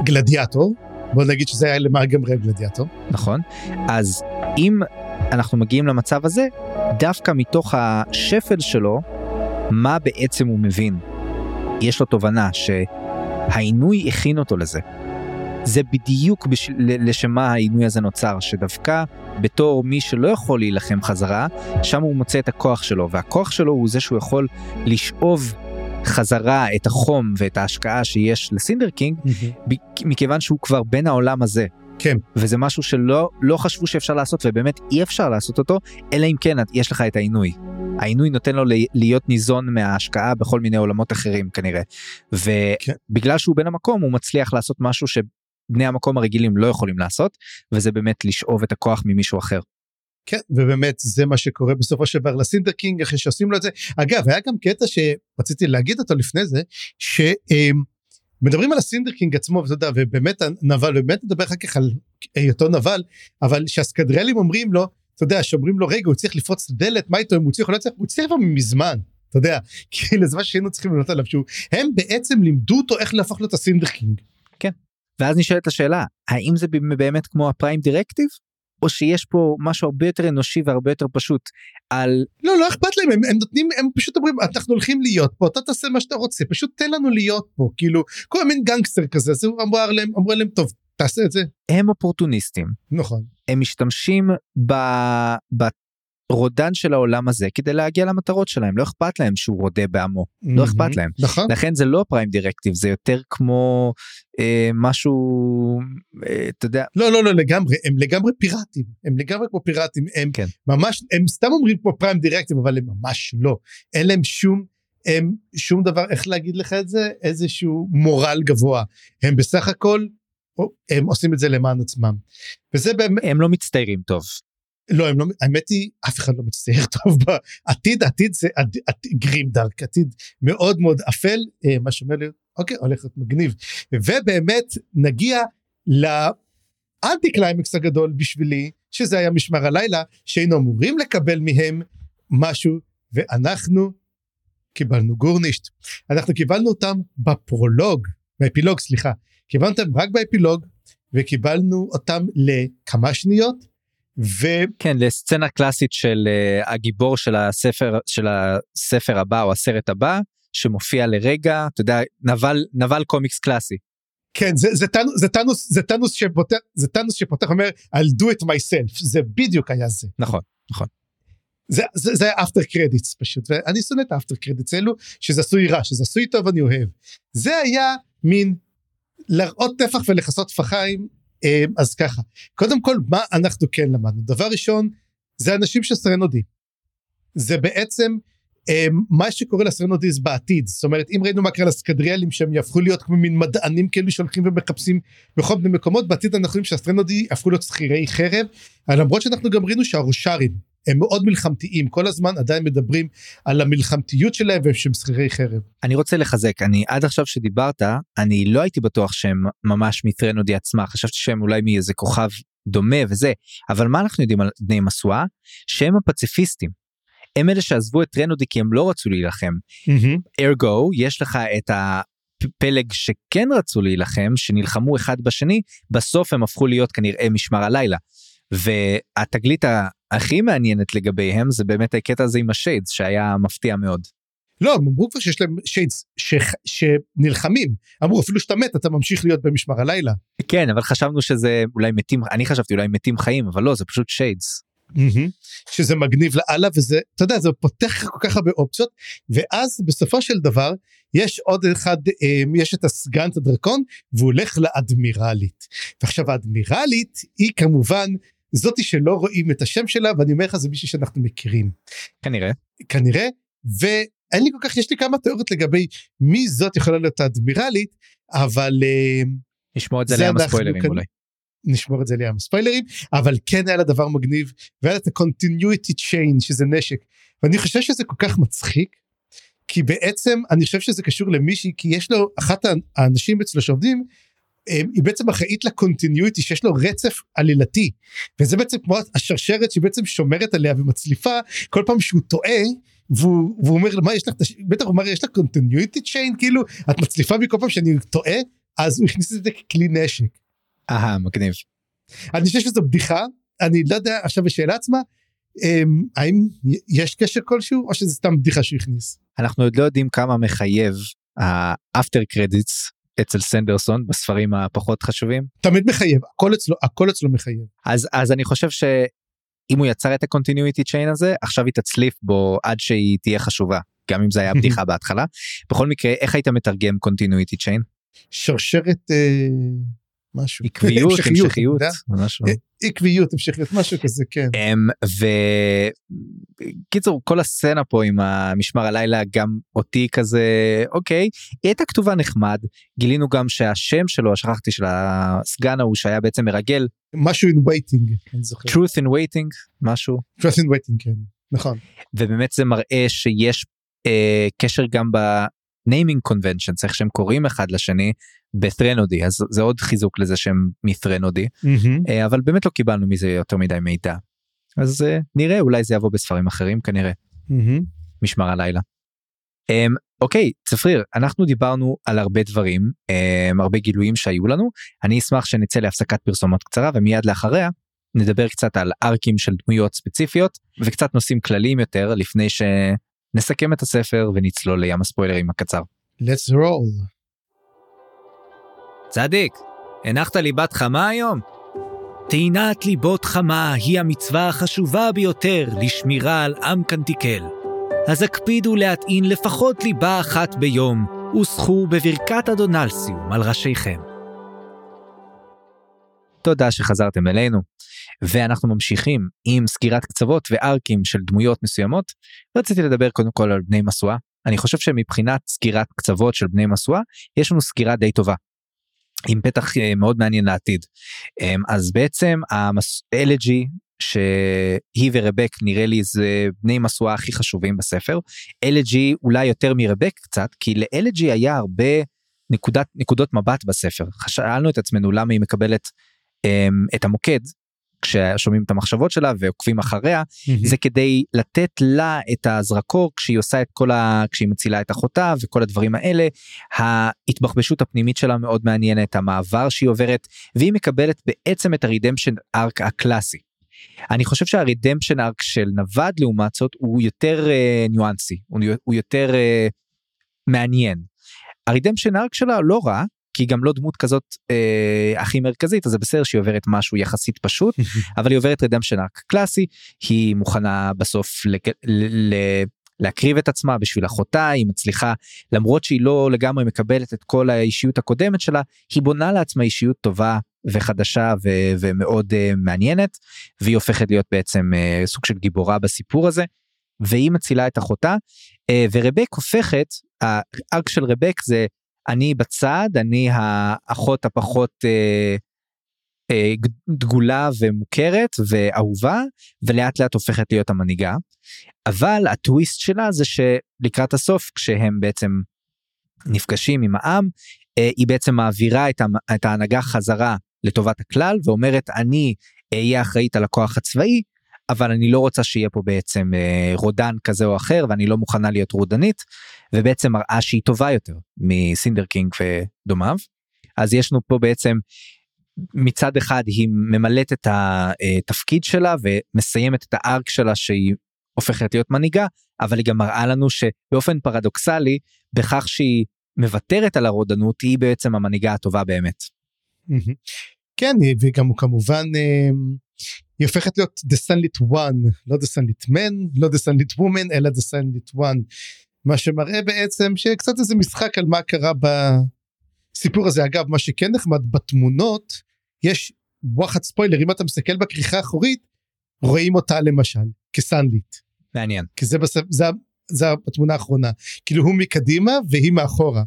גלדיאטור, בוא נגיד שזה היה למען גמרי גלדיאטור. נכון? אז אם אנחנו מגיעים למצב הזה, דווקא מתוך השפל שלו, מה בעצם הוא מבין? יש לו תובנה שהעינוי הכין אותו לזה. זה בדיוק בשביל, לשם מה העינוי הזה נוצר, שדווקא בתור מי שלא יכול להילחם חזרה, שם הוא מוצא את הכוח שלו, והכוח שלו הוא זה שהוא יכול לשאוב חזרה את החום ואת ההשקעה שיש לסינדר קינג, ב- מכיוון שהוא כבר בין העולם הזה. כן. וזה משהו שלא לא חשבו שאפשר לעשות, ובאמת אי אפשר לעשות אותו, אלא אם כן יש לך את העינוי. העינוי נותן לו להיות ניזון מההשקעה בכל מיני עולמות אחרים כנראה. כן. ובגלל שהוא בן המקום הוא מצליח לעשות משהו שבני המקום הרגילים לא יכולים לעשות, וזה באמת לשאוב את הכוח ממישהו אחר. כן, ובאמת זה מה שקורה בסופו של דבר לסינדר קינג אחרי שעושים לו את זה. אגב, היה גם קטע שרציתי להגיד אותו לפני זה, שמדברים על הסינדר קינג עצמו, ואתה יודע, ובאמת הנבל, ובאמת נדבר אחר כך על היותו נבל, אבל שהסקדריאלים אומרים לו, אתה יודע, שאומרים לו, רגע, הוא צריך לפרוץ את הדלת, מה איתו, אם הוא צריך או לא צריך, הוא צריך כבר מזמן. אתה יודע, כאילו זה מה שהיינו צריכים לנות עליו, שהוא, הם בעצם לימדו אותו איך להפוך להיות הסינדר קינג. ואז נשאלת השאלה, האם זה באמת כמו ה Prime Directive? או שיש פה משהו הרבה יותר אנושי והרבה יותר פשוט על... לא, לא אכפת להם, הם, הם נותנים, הם פשוט אומרים, אנחנו הולכים להיות פה, אתה תעשה מה שאתה רוצה, פשוט תן לנו להיות פה, כאילו, כל מין גנגסטר כזה, אז הוא אמרו להם, אמרו להם, טוב, תעשה את זה. הם אופורטוניסטים. נכון. הם משתמשים ב... ברודן של העולם הזה כדי להגיע למטרות שלהם, לא אכפת להם שהוא רודה בעמו, לא אכפת להם. נכון. לכן זה לא פריים דירקטיב, זה יותר כמו אה, משהו, אה, אתה יודע, לא, לא, לא, לגמרי, הם לגמרי פיראטים, הם לגמרי כמו פיראטים, הם כן. ממש, הם סתם אומרים פה פריים דירקטיב, אבל הם ממש לא. אין להם שום, הם שום דבר, איך להגיד לך את זה? איזשהו מורל גבוה. הם בסך הכל, הם עושים את זה למען עצמם. וזה באמת, הם לא מצטיירים טוב. לא, לא, האמת היא, אף אחד לא מצטייר טוב בעתיד, עתיד זה עד, עד, grimdark, עתיד מאוד מאוד אפל, אה, מה שאומר לי, אוקיי, הולך להיות מגניב. ובאמת נגיע לאנטי קליימקס הגדול בשבילי, שזה היה משמר הלילה, שהיינו אמורים לקבל מהם משהו, ואנחנו קיבלנו גורנישט. אנחנו קיבלנו אותם בפרולוג, באפילוג, סליחה. קיבלנו אותם רק באפילוג, וקיבלנו אותם לכמה שניות, ו... כן, לסצנה קלאסית של uh, הגיבור של הספר, של הספר הבא או הסרט הבא, שמופיע לרגע, אתה יודע, נבל, נבל קומיקס קלאסי. כן, זה, זה, טאנוס, זה, טאנוס, זה, טאנוס שפותח, זה טאנוס שפותח אומר, I'll do it myself, זה בדיוק היה זה. נכון, נכון. זה, זה, זה היה after credits פשוט, ואני שונא את ה after credits האלו, שזה עשוי רע, שזה עשוי טוב אני אוהב. זה היה מין להראות טפח ולכסות טפחיים אז ככה, קודם כל מה אנחנו כן למדנו? דבר ראשון, זה אנשים של סרנודי. זה בעצם מה שקורה לסרנודיז בעתיד, זאת אומרת אם ראינו מה קרה לסקדריאלים שהם יהפכו להיות כמו מין מדענים כאלו שהולכים ומחפשים בכל מיני מקומות, בעתיד אנחנו רואים שהסרנודי הפכו להיות שכירי חרב, למרות שאנחנו גם ראינו שהרושרים הם מאוד מלחמתיים כל הזמן עדיין מדברים על המלחמתיות שלהם והם שהם שכירי חרב. אני רוצה לחזק אני עד עכשיו שדיברת אני לא הייתי בטוח שהם ממש מטרנודי עצמה חשבתי שהם אולי מאיזה כוכב דומה וזה אבל מה אנחנו יודעים על בני משואה שהם הפציפיסטים. הם אלה שעזבו את טרנודי כי הם לא רצו להילחם. ארגו mm-hmm. יש לך את הפלג שכן רצו להילחם שנלחמו אחד בשני בסוף הם הפכו להיות כנראה משמר הלילה. והתגלית הכי מעניינת לגביהם זה באמת הקטע הזה עם השיידס שהיה מפתיע מאוד. לא, הם אמרו כבר שיש להם שיידס ש... שנלחמים. אמרו אפילו שאתה מת אתה ממשיך להיות במשמר הלילה. כן אבל חשבנו שזה אולי מתים אני חשבתי אולי מתים חיים אבל לא זה פשוט שיידס. Mm-hmm. שזה מגניב לאללה וזה אתה יודע זה פותח כל כך הרבה אופציות ואז בסופו של דבר יש עוד אחד אה, יש את הסגנט הדרקון והוא הולך לאדמירלית ועכשיו האדמירלית היא כמובן זאתי שלא רואים את השם שלה ואני אומר לך זה מישהי שאנחנו מכירים. כנראה. כנראה ואין לי כל כך יש לי כמה תיאוריות לגבי מי זאת יכולה להיות האדמירלית אבל נשמור את זה לים הספוילרים כאן... אולי. נשמור את זה לים ספוילרים אבל כן היה לה דבר מגניב והיה לה את ה-continuity chain שזה נשק ואני חושב שזה כל כך מצחיק כי בעצם אני חושב שזה קשור למישהי כי יש לו אחת האנשים אצלו שעובדים אה, היא בעצם אחראית ל continuity שיש לו רצף עלילתי וזה בעצם כמו השרשרת שהיא בעצם שומרת עליה ומצליפה כל פעם שהוא טועה והוא, והוא אומר מה יש לך בטח הוא אומר יש לך continuity chain כאילו את מצליפה בי כל פעם שאני טועה אז הוא הכניס את זה ככלי נשק. אהה מגניב. אני חושב שזו בדיחה אני לא יודע עכשיו בשאלה עצמה אמ, האם יש קשר כלשהו או שזה סתם בדיחה שהוא הכניס. אנחנו עוד לא יודעים כמה מחייב ה after credits אצל סנדרסון בספרים הפחות חשובים. תמיד מחייב הכל אצלו הכל אצלו מחייב. אז אז אני חושב שאם הוא יצר את ה continuity chain הזה עכשיו היא תצליף בו עד שהיא תהיה חשובה גם אם זה היה בדיחה בהתחלה. בכל מקרה איך היית מתרגם continuity chain? שרשרת אה, משהו עקביות המשכיות משהו. עקביות המשכיות משהו כזה כן. אמ, וקיצור כל הסצנה פה עם המשמר הלילה גם אותי כזה אוקיי היא הייתה כתובה נחמד. גילינו גם שהשם שלו שכחתי של הסגן ההוא שהיה בעצם מרגל. משהו in waiting truth in waiting משהו. Truth in waiting כן נכון. ובאמת זה מראה שיש אה, קשר גם ב... naming conventions איך שהם קוראים אחד לשני ב Threnody אז זה עוד חיזוק לזה שהם מ Threnody mm-hmm. אבל באמת לא קיבלנו מזה יותר מדי מידע. אז אה, נראה אולי זה יבוא בספרים אחרים כנראה. Mm-hmm. משמר הלילה. אמ, אוקיי צפריר אנחנו דיברנו על הרבה דברים um, הרבה גילויים שהיו לנו אני אשמח שנצא להפסקת פרסומות קצרה ומיד לאחריה נדבר קצת על ארקים של דמויות ספציפיות וקצת נושאים כלליים יותר לפני שנסכם את הספר ונצלול לים הספוילרים הקצר. let's roll. צדיק, הנחת לי בת חמה היום? טעינת ליבות חמה היא המצווה החשובה ביותר לשמירה על עם קנטיקל. אז הקפידו להטעין לפחות ליבה אחת ביום, וסחו בברכת אדונלסיום על ראשיכם. תודה שחזרתם אלינו. ואנחנו ממשיכים עם סגירת קצוות וארקים של דמויות מסוימות. רציתי לדבר קודם כל על בני משואה. אני חושב שמבחינת סגירת קצוות של בני משואה, יש לנו סגירה די טובה. עם פתח אה, מאוד מעניין לעתיד. אמ, אז בעצם אלג'י שהיא ורבק נראה לי זה בני משואה הכי חשובים בספר. אלג'י אולי יותר מרבק קצת כי לאלג'י היה הרבה נקודת נקודות מבט בספר. שאלנו את עצמנו למה היא מקבלת um, את המוקד כששומעים את המחשבות שלה ועוקבים אחריה mm-hmm. זה כדי לתת לה את הזרקור כשהיא עושה את כל ה... כשהיא מצילה את אחותה וכל הדברים האלה ההתבחבשות הפנימית שלה מאוד מעניינת המעבר שהיא עוברת והיא מקבלת בעצם את הרידמפשן ארק הקלאסי. אני חושב שהרידמפשן ארק של נווד לעומת זאת הוא יותר uh, ניואנסי הוא, הוא יותר uh, מעניין. הרידמפשן ארק שלה לא רע כי היא גם לא דמות כזאת אה, הכי מרכזית אז זה בסדר שהיא עוברת משהו יחסית פשוט אבל היא עוברת רדמפשן ארק קלאסי היא מוכנה בסוף לג... ל... להקריב את עצמה בשביל אחותה היא מצליחה למרות שהיא לא לגמרי מקבלת את כל האישיות הקודמת שלה היא בונה לעצמה אישיות טובה וחדשה ו- ומאוד uh, מעניינת והיא הופכת להיות בעצם uh, סוג של גיבורה בסיפור הזה והיא מצילה את אחותה uh, ורבק הופכת הארק של רבק זה אני בצד, אני האחות הפחות אה, אה, דגולה ומוכרת ואהובה, ולאט לאט הופכת להיות המנהיגה. אבל הטוויסט שלה זה שלקראת הסוף, כשהם בעצם נפגשים עם העם, אה, היא בעצם מעבירה את, את ההנהגה חזרה לטובת הכלל ואומרת אני אהיה אחראית על הכוח הצבאי אבל אני לא רוצה שיהיה פה בעצם אה, רודן כזה או אחר ואני לא מוכנה להיות רודנית ובעצם מראה שהיא טובה יותר מסינדר קינג ודומיו. אז יש לנו פה בעצם מצד אחד היא ממלאת את התפקיד שלה ומסיימת את הארק שלה שהיא הופכת להיות מנהיגה אבל היא גם מראה לנו שבאופן פרדוקסלי בכך שהיא מוותרת על הרודנות היא בעצם המנהיגה הטובה באמת. כן וגם כמובן אה, היא הופכת להיות The Sunlit One, לא The Sunlit Man, לא The Sunlit Woman, אלא The Sunlit One. מה שמראה בעצם שקצת איזה משחק על מה קרה בסיפור הזה. אגב, מה שכן נחמד בתמונות, יש וואחד ספוילר, אם אתה מסתכל בכריכה האחורית, רואים אותה למשל, כסנליט. מעניין. כי זה, בספ... זה, זה התמונה האחרונה. כאילו הוא מקדימה והיא מאחורה.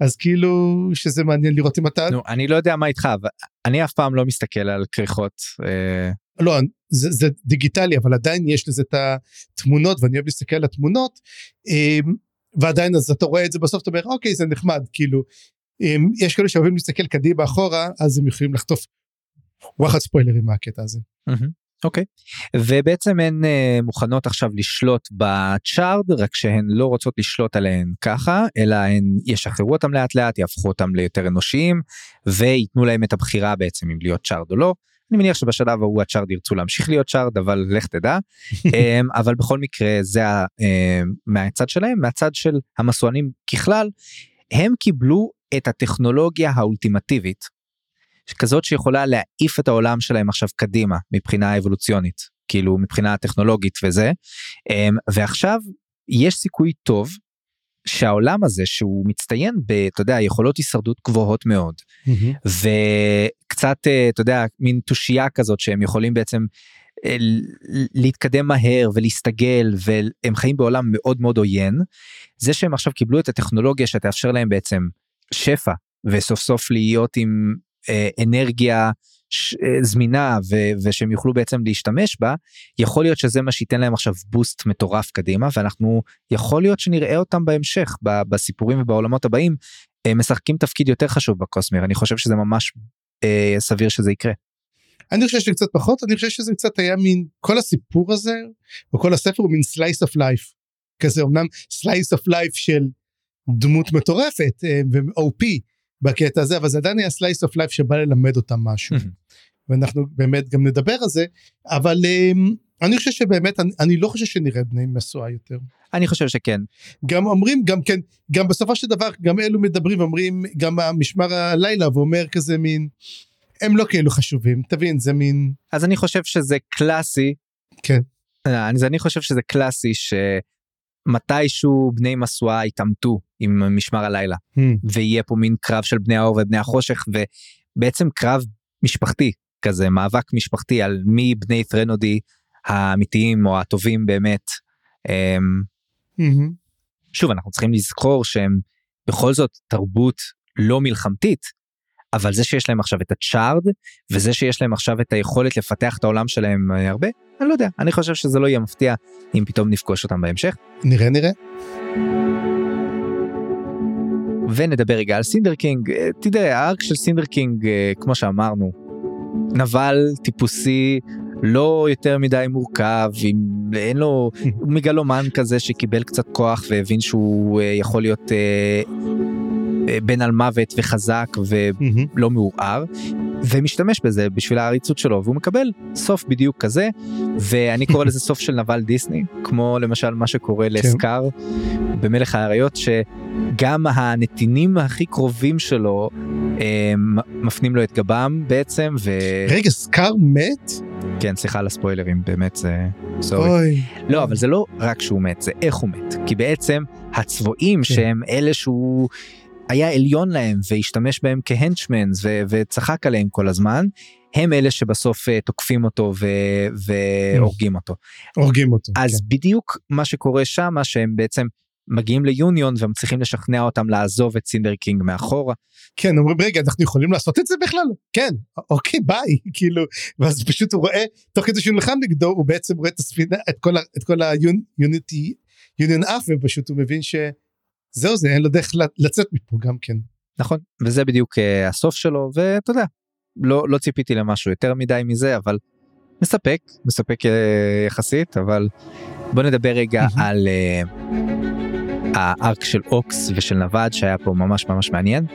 אז כאילו שזה מעניין לראות אם אתה נו, אני לא יודע מה איתך, אבל אני אף פעם לא מסתכל על כריכות. אה, לא זה, זה דיגיטלי אבל עדיין יש לזה את התמונות ואני אוהב להסתכל על התמונות אמ, ועדיין אז אתה רואה את זה בסוף אתה אומר אוקיי זה נחמד כאילו אמ, יש כאלה שאוהבים להסתכל קדימה אחורה אז הם יכולים לחטוף וואחד ספוילרים מהקטע הזה. אוקיי. ובעצם הן אה, מוכנות עכשיו לשלוט בצ'ארד, רק שהן לא רוצות לשלוט עליהן ככה, אלא הן ישחררו אותם לאט לאט, יהפכו אותם ליותר אנושיים, וייתנו להם את הבחירה בעצם אם להיות צ'ארד או לא. אני מניח שבשלב ההוא הצ'ארד ירצו להמשיך להיות צ'ארד אבל לך תדע. אמ, אבל בכל מקרה זה אמ, מהצד שלהם מהצד של המסוענים ככלל הם קיבלו את הטכנולוגיה האולטימטיבית כזאת שיכולה להעיף את העולם שלהם עכשיו קדימה מבחינה אבולוציונית כאילו מבחינה טכנולוגית וזה. אמ, ועכשיו יש סיכוי טוב שהעולם הזה שהוא מצטיין ב, אתה יודע, יכולות הישרדות גבוהות מאוד, וקצת, אה, אתה יודע, מין תושייה כזאת שהם יכולים בעצם אה, להתקדם מהר ולהסתגל, והם חיים בעולם מאוד מאוד עוין. זה שהם עכשיו קיבלו את הטכנולוגיה שתאפשר להם בעצם שפע, וסוף סוף להיות עם אה, אנרגיה זמינה ו- ושהם יוכלו בעצם להשתמש בה, יכול להיות שזה מה שייתן להם עכשיו בוסט מטורף קדימה, ואנחנו, יכול להיות שנראה אותם בהמשך, ב- בסיפורים ובעולמות הבאים, אה, משחקים תפקיד יותר חשוב בקוסמר, אני חושב שזה ממש אה, סביר שזה יקרה. אני חושב שזה קצת פחות אני חושב שזה קצת היה מין כל הסיפור הזה וכל הספר הוא מין slice of life כזה אמנם slice of life של דמות מטורפת אה, ו-OP בקטע הזה אבל זה עדיין היה slice of life שבא ללמד אותם משהו. ואנחנו באמת גם נדבר על זה אבל אה, אני חושב שבאמת אני, אני לא חושב שנראה בני משואה יותר. אני חושב שכן, גם אומרים גם כן גם בסופו של דבר גם אלו מדברים אומרים גם המשמר הלילה ואומר כזה מין הם לא כאלו חשובים תבין זה מין אז אני חושב שזה קלאסי, כן. אה, אז אני חושב שזה קלאסי שמתישהו בני משואה יתעמתו עם משמר הלילה, Hmm. ויהיה פה מין קרב של בני האור ובני החושך, ובעצם קרב משפחתי כזה, מאבק משפחתי על מי בני ת'רנודי האמיתיים או הטובים באמת. אמ, מהמם. שוב אנחנו צריכים לזכור שהם בכל זאת תרבות לא מלחמתית אבל זה שיש להם עכשיו את הצ'ארד וזה שיש להם עכשיו את היכולת לפתח את העולם שלהם אה, הרבה אני לא יודע אני חושב שזה לא יהיה מפתיע אם פתאום נפגוש אותם בהמשך. נראה נראה. ונדבר רגע על Cinder King. אה, תראה הארק של Cinder King אה, כמו שאמרנו נבל טיפוסי לא יותר מדי מורכב אין לו מגלומן כזה שקיבל קצת כוח והבין שהוא אה, יכול להיות בן אלמוות וחזק. ולא מעורר ומשתמש בזה בשביל העריצות שלו והוא מקבל סוף בדיוק כזה ואני קורא לזה סוף של נבל דיסני כמו למשל מה שקורה לסקאר במלך האריות שגם הנתינים הכי קרובים שלו אה, מפנים לו את גבם בעצם רגע סקאר מת? וכן סליחה על הספוילרים באמת זה סורי. אוי. לא אבל זה לא רק שהוא מת זה איך הוא מת כי בעצם הצבועים כן. שהם אלה שהוא היה עליון להם והשתמש בהם כהנצ'מנס וצחק עליהם כל הזמן הם אלה שבסוף אה, תוקפים אותו ו- והורגים אותו הורגים אותו. אז בדיוק מה שקורה שם שהם בעצם מגיעים ליוניון והם צריכים לשכנע אותם לעזוב את Cinder King מאחורה כן. כן אומרים רגע אנחנו יכולים לעשות את זה בכלל? כן אוקיי ביי כאילו ואז פשוט הוא רואה תוך כדי שהוא נלחם נגדו הוא בעצם רואה את הספינה את כל ה- את כל ה Unity Union אף ופשוט הוא מבין שזהו זה אין לו דרך לצאת מפה גם כן. נכון וזה בדיוק אה, הסוף שלו ואתה יודע לא לא ציפיתי למשהו יותר מדי מזה אבל מספק מספק אה, יחסית אבל בוא נדבר רגע. על אה, הארק של אוקס ושל נווד שהיה פה ממש ממש מעניין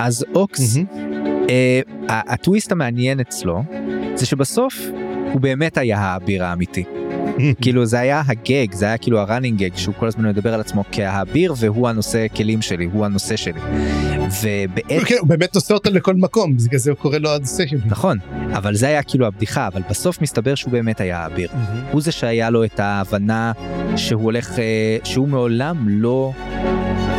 אז אוקס ה- הטוויסט המעניין אצלו זה שבסוף הוא באמת היה האביר האמיתי כאילו זה היה הגג זה היה כאילו הראנינג גג שהוא כל הזמן מדבר על עצמו כהאביר והוא הנושא כלים שלי הוא הנושא שלי. ובעצם כן, הוא באמת נושא אותו לכל מקום בגלל זה הוא קורא לו הדסשן. נכון אבל זה היה כאילו הבדיחה אבל בסוף מסתבר שהוא באמת היה האביר. הוא זה שהיה לו את ההבנה שהוא הולך אה, שהוא מעולם לא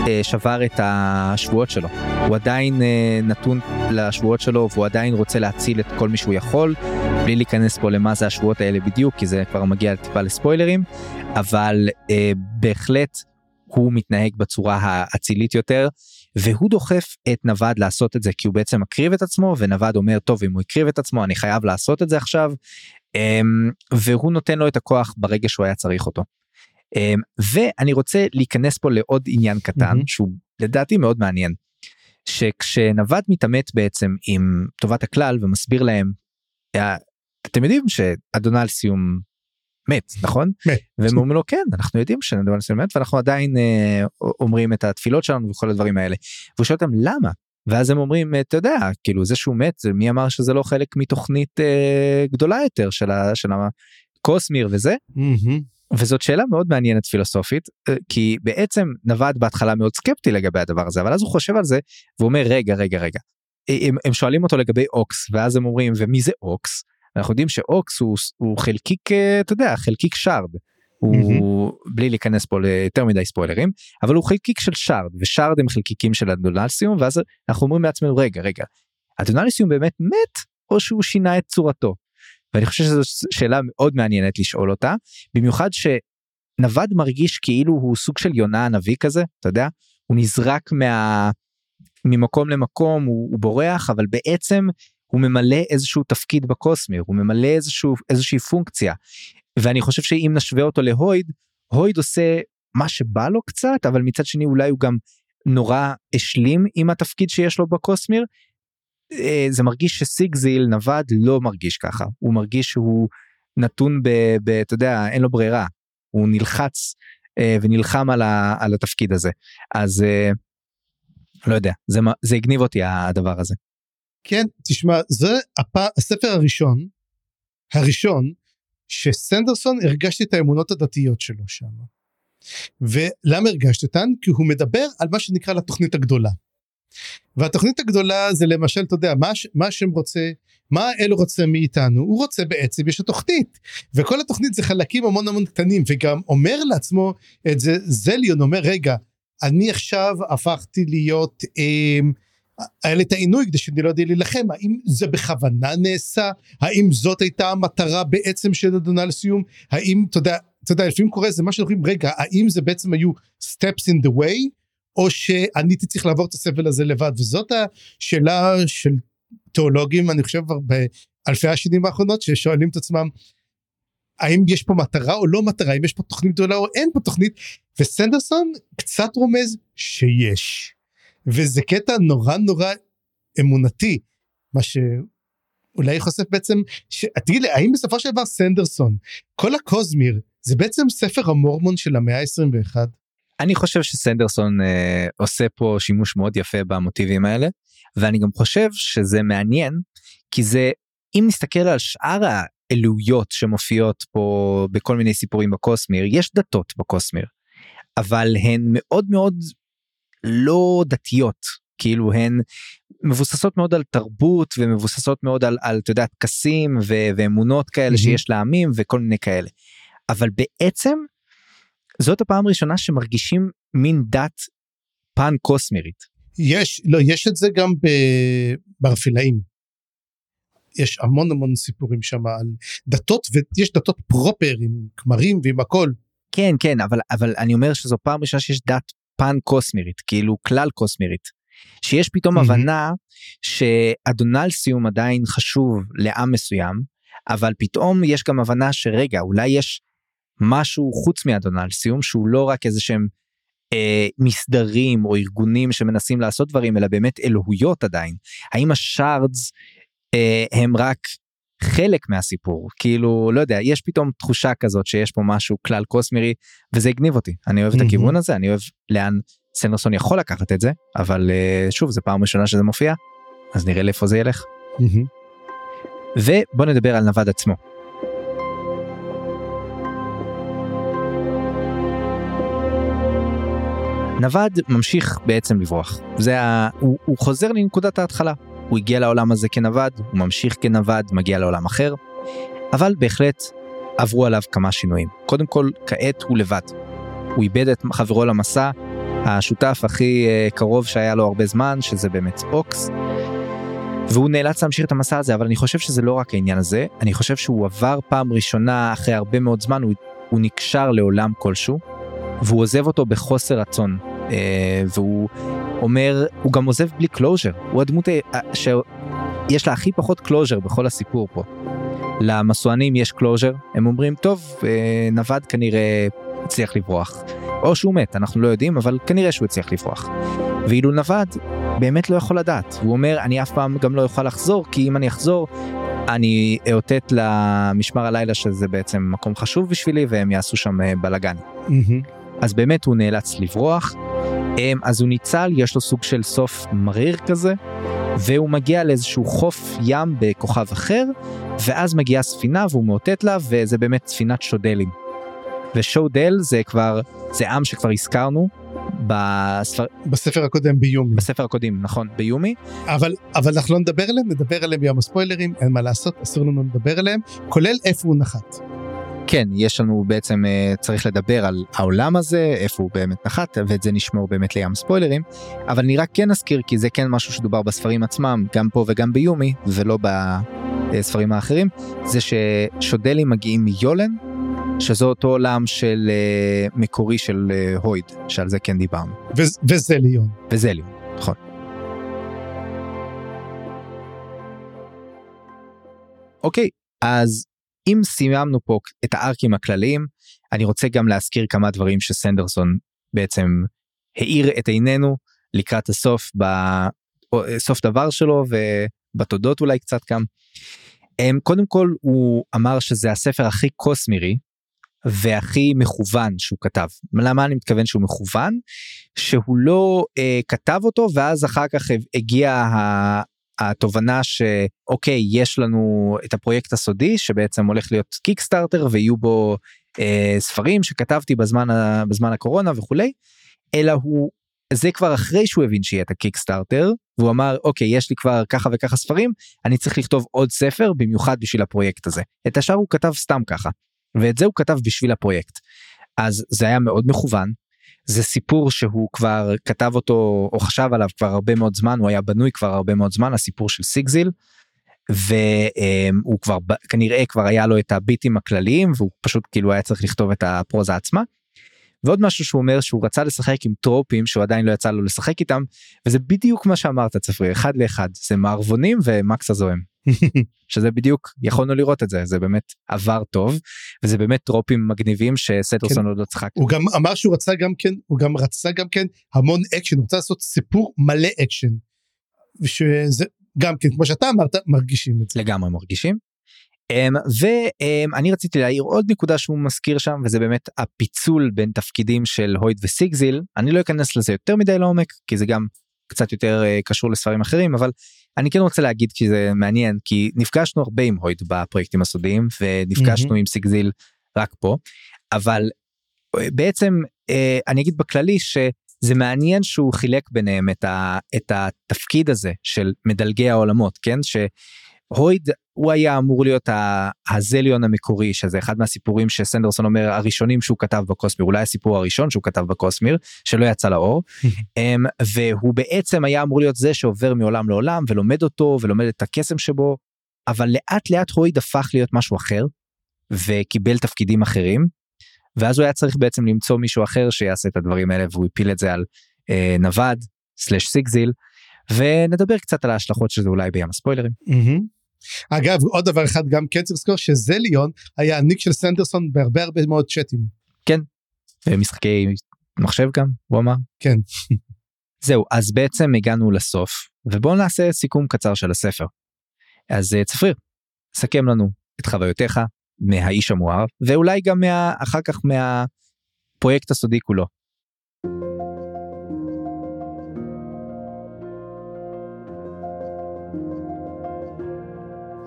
אה, שבר את השבועות שלו הוא עדיין אה, נתון לשבועות שלו והוא עדיין רוצה להציל את כל מי שהוא יכול בלי להיכנס פה למה זה השבועות האלה בדיוק כי זה כבר מגיע טיפה לספוילרים אבל אה, בהחלט הוא מתנהג בצורה האצילית יותר והוא דוחף את נווד לעשות את זה כי הוא בעצם מקריב את עצמו ונווד אומר טוב אם הוא הקריב את עצמו אני חייב לעשות את זה עכשיו אמ, והוא נותן לו את הכוח ברגע שהוא היה צריך אותו. אמ, ואני רוצה להיכנס פה לעוד עניין קטן mm-hmm. שהוא לדעתי מאוד מעניין. שכשנווד מתעמת בעצם עם טובת הכלל ומסביר להם אה, אתם יודעים שאדוני סיום מת נכון? מת. והם אומרים לו כן אנחנו יודעים שאדוני סיום מת ואנחנו עדיין אה, אומרים את התפילות שלנו וכל הדברים האלה. והוא שואל אותם למה? ואז הם אומרים אתה יודע כאילו זה שהוא מת מי אמר שזה לא חלק מתוכנית אה, גדולה יותר של, ה, של הקוסמיר וזה. מהמם. וזאת שאלה מאוד מעניינת פילוסופית אה, כי בעצם נווד בהתחלה מאוד סקפטי לגבי הדבר הזה אבל אז הוא חושב על זה והוא אומר רגע רגע רגע אה, הם, הם שואלים אותו לגבי אוקס ואז הם אומרים ומי זה אוקס אנחנו יודעים שאוקס הוא, הוא חלקיק אה, אתה יודע חלקיק שרד. הוא בלי להיכנס פה ליותר מדי ספוילרים אבל הוא חלקיק של שרד ושרד הם חלקיקים של הדונלסיום ואז אנחנו אומרים לעצמנו רגע רגע הדונלסיום באמת מת או שהוא שינה את צורתו. ואני חושב שזו שאלה מאוד מעניינת לשאול אותה במיוחד שנווד מרגיש כאילו הוא סוג של יונה הנביא כזה אתה יודע הוא נזרק מה ממקום למקום הוא, הוא בורח אבל בעצם הוא ממלא איזשהו תפקיד בקוסמיר הוא ממלא איזשהו איזושהי פונקציה ואני חושב שאם נשווה אותו להויד הויד עושה מה שבא לו קצת אבל מצד שני אולי הוא גם נורא השלים עם התפקיד שיש לו בקוסמיר. אה, זה מרגיש שסיגזיל נווד לא מרגיש ככה הוא מרגיש שהוא נתון ב... ב אתה יודע אין לו ברירה הוא נלחץ אה, ונלחם על, ה, על התפקיד הזה אז אה, לא יודע זה זה הגניב אותי הדבר הזה. כן תשמע זה הפ... הספר הראשון הראשון שסנדרסון הרגשתי את האמונות הדתיות שלו שם. ולמה הרגשתי אותן? כי הוא מדבר על מה שנקרא לתוכנית הגדולה. והתוכנית הגדולה זה למשל אתה יודע מה, מה השם רוצה מה האל רוצה מאיתנו הוא רוצה בעצם יש לו תוכנית וכל התוכנית זה חלקים המון המון קטנים וגם אומר לעצמו את זה זליון אומר רגע אני עכשיו הפכתי להיות אה, היה לי את העינוי כדי שאני לא יודע להילחם. האם זה בכוונה נעשה? האם זאת הייתה המטרה בעצם של אדוני לסיום? האם אתה יודע אתה יודע לפעמים קורה זה מה שאנחנו אומרים רגע האם זה בעצם היו steps in the way או שאני הייתי צריך לעבור את הסבל הזה לבד? וזאת השאלה של תיאולוגים אני חושב באלפי השנים האחרונות ששואלים את עצמם האם יש פה מטרה או לא מטרה? האם יש פה תוכנית גדולה או אין פה תוכנית? וסנדרסון קצת רומז שיש וזה קטע נורא נורא אמונתי מה שאולי חושף בעצם ש... תגיד לי האם בסופו של דבר סנדרסון כל הקוזמיר זה בעצם ספר המורמון של המאה ה-21? אני חושב שסנדרסון אה, עושה פה שימוש מאוד יפה במוטיבים האלה ואני גם חושב שזה מעניין כי זה אם נסתכל על שאר האלוהיות שמופיעות פה בכל מיני סיפורים בקוסמיר יש דתות בקוסמיר אבל הן מאוד מאוד לא דתיות כאילו הן מבוססות מאוד על תרבות ומבוססות מאוד על, על אתה יודע טקסים ואמונות כאלה mm-hmm. שיש לעמים וכל מיני כאלה אבל בעצם זאת הפעם הראשונה שמרגישים מין דת פן קוסמרית. יש לא יש את זה גם ברפילאים. יש המון המון סיפורים שם על דתות ויש דתות פרופר עם כמרים ועם הכל. כן כן אבל אבל אני אומר שזו פעם ראשונה שיש דת פן קוסמרית כאילו כלל קוסמרית. שיש פתאום mm-hmm. הבנה שאדונלסיום עדיין חשוב לעם מסוים אבל פתאום יש גם הבנה שרגע אולי יש משהו חוץ מהדונלדסיום שהוא לא רק איזה שהם אה, מסדרים או ארגונים שמנסים לעשות דברים אלא באמת אלוהויות עדיין האם השארדס אה, הם רק חלק מהסיפור כאילו לא יודע יש פתאום תחושה כזאת שיש פה משהו כלל קוסמירי וזה הגניב אותי אני אוהב. את הכיוון הזה אני אוהב לאן סנדרסון יכול לקחת את זה אבל אה, שוב זה פעם ראשונה שזה מופיע אז נראה לאיפה זה ילך. ובוא נדבר על נווד עצמו נווד ממשיך בעצם לברוח. זה ה... הוא, הוא חוזר לנקודת ההתחלה. הוא הגיע לעולם הזה כנווד, הוא ממשיך כנווד, מגיע לעולם אחר, אבל בהחלט עברו עליו כמה שינויים. קודם כל, כעת הוא לבד. הוא איבד את חברו למסע, השותף הכי uh, קרוב שהיה לו הרבה זמן, שזה באמת אוקס. והוא נאלץ להמשיך את המסע הזה, אבל אני חושב שזה לא רק העניין הזה, אני חושב שהוא עבר פעם ראשונה אחרי הרבה מאוד זמן, הוא, הוא נקשר לעולם כלשהו, והוא עוזב אותו בחוסר רצון. אה, והוא אומר, הוא גם עוזב בלי closure, הוא הדמות ה- שיש לה הכי פחות closure בכל הסיפור פה. למסוענים יש closure, הם אומרים, טוב, אה, נווד כנראה הצליח לברוח. או שהוא מת, אנחנו לא יודעים, אבל כנראה שהוא הצליח לברוח. ואילו נווד באמת לא יכול לדעת. הוא אומר, אני אף פעם גם לא אוכל לחזור, כי אם אני אחזור, אני אאותת למשמר הלילה שזה בעצם מקום חשוב בשבילי, והם יעשו שם אה, בלאגן. מהמם. אז באמת הוא נאלץ לברוח. אמ, אז הוא ניצל, יש לו סוג של סוף מריר כזה, והוא מגיע לאיזשהו חוף ים בכוכב אחר, ואז מגיעה ספינה והוא מאותת לה, וזה באמת ספינת שודלים. ושודל זה כבר, זה עם שכבר הזכרנו בספר, בספר הקודם ביומי. בספר הקודם, נכון, ביומי. אבל אבל אנחנו לא נדבר עליהם נדבר עליהם ביום הספוילרים אין מה לעשות אסור לנו לדבר עליהם כולל איפה הוא נחת. כן, יש לנו בעצם, אה, צריך לדבר על העולם הזה, איפה הוא באמת נחת, ואת זה נשמור באמת לים ספוילרים. אבל אני רק כן אזכיר, כי זה כן משהו שדובר בספרים עצמם, גם פה וגם ביומי, ולא בספרים האחרים, זה ששודלים מגיעים מיולן, שזה אותו עולם של אה, מקורי של אה, הויד, שעל זה כן דיברנו. ו- וזה ליון. נכון. אוקיי, אז אם סיימנו פה את הארקים הכלליים, אני רוצה גם להזכיר כמה דברים שסנדרסון בעצם האיר את עינינו לקראת הסוף, בסוף דבר שלו ובתודות אולי קצת גם. אמ, קודם כל הוא אמר שזה הספר הכי קוסמירי והכי מכוון שהוא כתב. למה אני מתכוון שהוא מכוון? שהוא לא אה, כתב אותו ואז אחר כך הגיעה ה- התובנה שאוקיי יש לנו את הפרויקט הסודי שבעצם הולך להיות קיקסטארטר ויהיו בו אה, ספרים שכתבתי בזמן, ה- בזמן הקורונה וכולי, אלא הוא זה כבר אחרי שהוא הבין שיהיה את הקיקסטארטר והוא אמר אוקיי יש לי כבר ככה וככה ספרים אני צריך לכתוב עוד ספר במיוחד בשביל הפרויקט הזה את השאר הוא כתב סתם ככה ואת זה הוא כתב בשביל הפרויקט. אז זה היה מאוד מכוון. זה סיפור שהוא כבר כתב אותו או חשב עליו כבר הרבה מאוד זמן הוא היה בנוי כבר הרבה מאוד זמן הסיפור של סיגזיל. והוא כבר כנראה כבר היה לו את הביטים הכלליים והוא פשוט כאילו היה צריך לכתוב את הפרוזה עצמה. ועוד משהו שהוא אומר שהוא רצה לשחק עם טרופים שהוא עדיין לא יצא לו לשחק איתם וזה בדיוק מה שאמרת צפרי אחד לאחד זה מערבונים ומקס הזוהם שזה בדיוק יכולנו לראות את זה זה באמת עבר טוב וזה באמת טרופים מגניבים שסנדרסון כן. עוד לא צחק הוא גם אמר שהוא רצה גם כן הוא גם רצה גם כן המון אקשן הוא רצה לעשות סיפור מלא אקשן. ושזה גם כן כמו שאתה אמרת מרגישים את זה. לגמרי מרגישים. Um, ואני רציתי להעיר עוד נקודה שהוא מזכיר שם וזה באמת הפיצול בין תפקידים של הויד וסיגזיל אני לא אכנס לזה יותר מדי לעומק כי זה גם קצת יותר uh, קשור לספרים אחרים אבל אני כן רוצה להגיד כי זה מעניין כי נפגשנו הרבה עם הויד בפרויקטים הסודיים ונפגשנו מהמם. עם סיגזיל רק פה אבל אה, בעצם אה, אני אגיד בכללי שזה מעניין שהוא חילק ביניהם את, ה, את התפקיד הזה של מדלגי העולמות כן שהויד הוא היה אמור להיות הזליון המקורי שזה אחד מהסיפורים שסנדרסון אומר הראשונים שהוא כתב בקוסמיר אולי הסיפור הראשון שהוא כתב בקוסמיר שלא יצא לאור אמ, והוא בעצם היה אמור להיות זה שעובר מעולם לעולם ולומד אותו ולומד את הקסם שבו אבל לאט לאט הויד הפך להיות משהו אחר וקיבל תפקידים אחרים ואז הוא היה צריך בעצם למצוא מישהו אחר שיעשה את הדברים האלה והוא הפיל את זה על אה, נווד סלש סיגזיל ונדבר קצת על ההשלכות של זה אולי בים הספוילרים. מהמם. אגב עוד דבר אחד גם כן צריך לזכור שזליון היה הניק של סנדרסון בהרבה הרבה מאוד צ'אטים. ומשחקי מחשב גם הוא אמר. כן. זהו אז בעצם הגענו לסוף ובואו נעשה סיכום קצר של הספר. אז אה, צפריר סכם לנו את חוויותיך מהאיש המואר ואולי גם מה, אחר כך מהפרויקט הסודי כולו.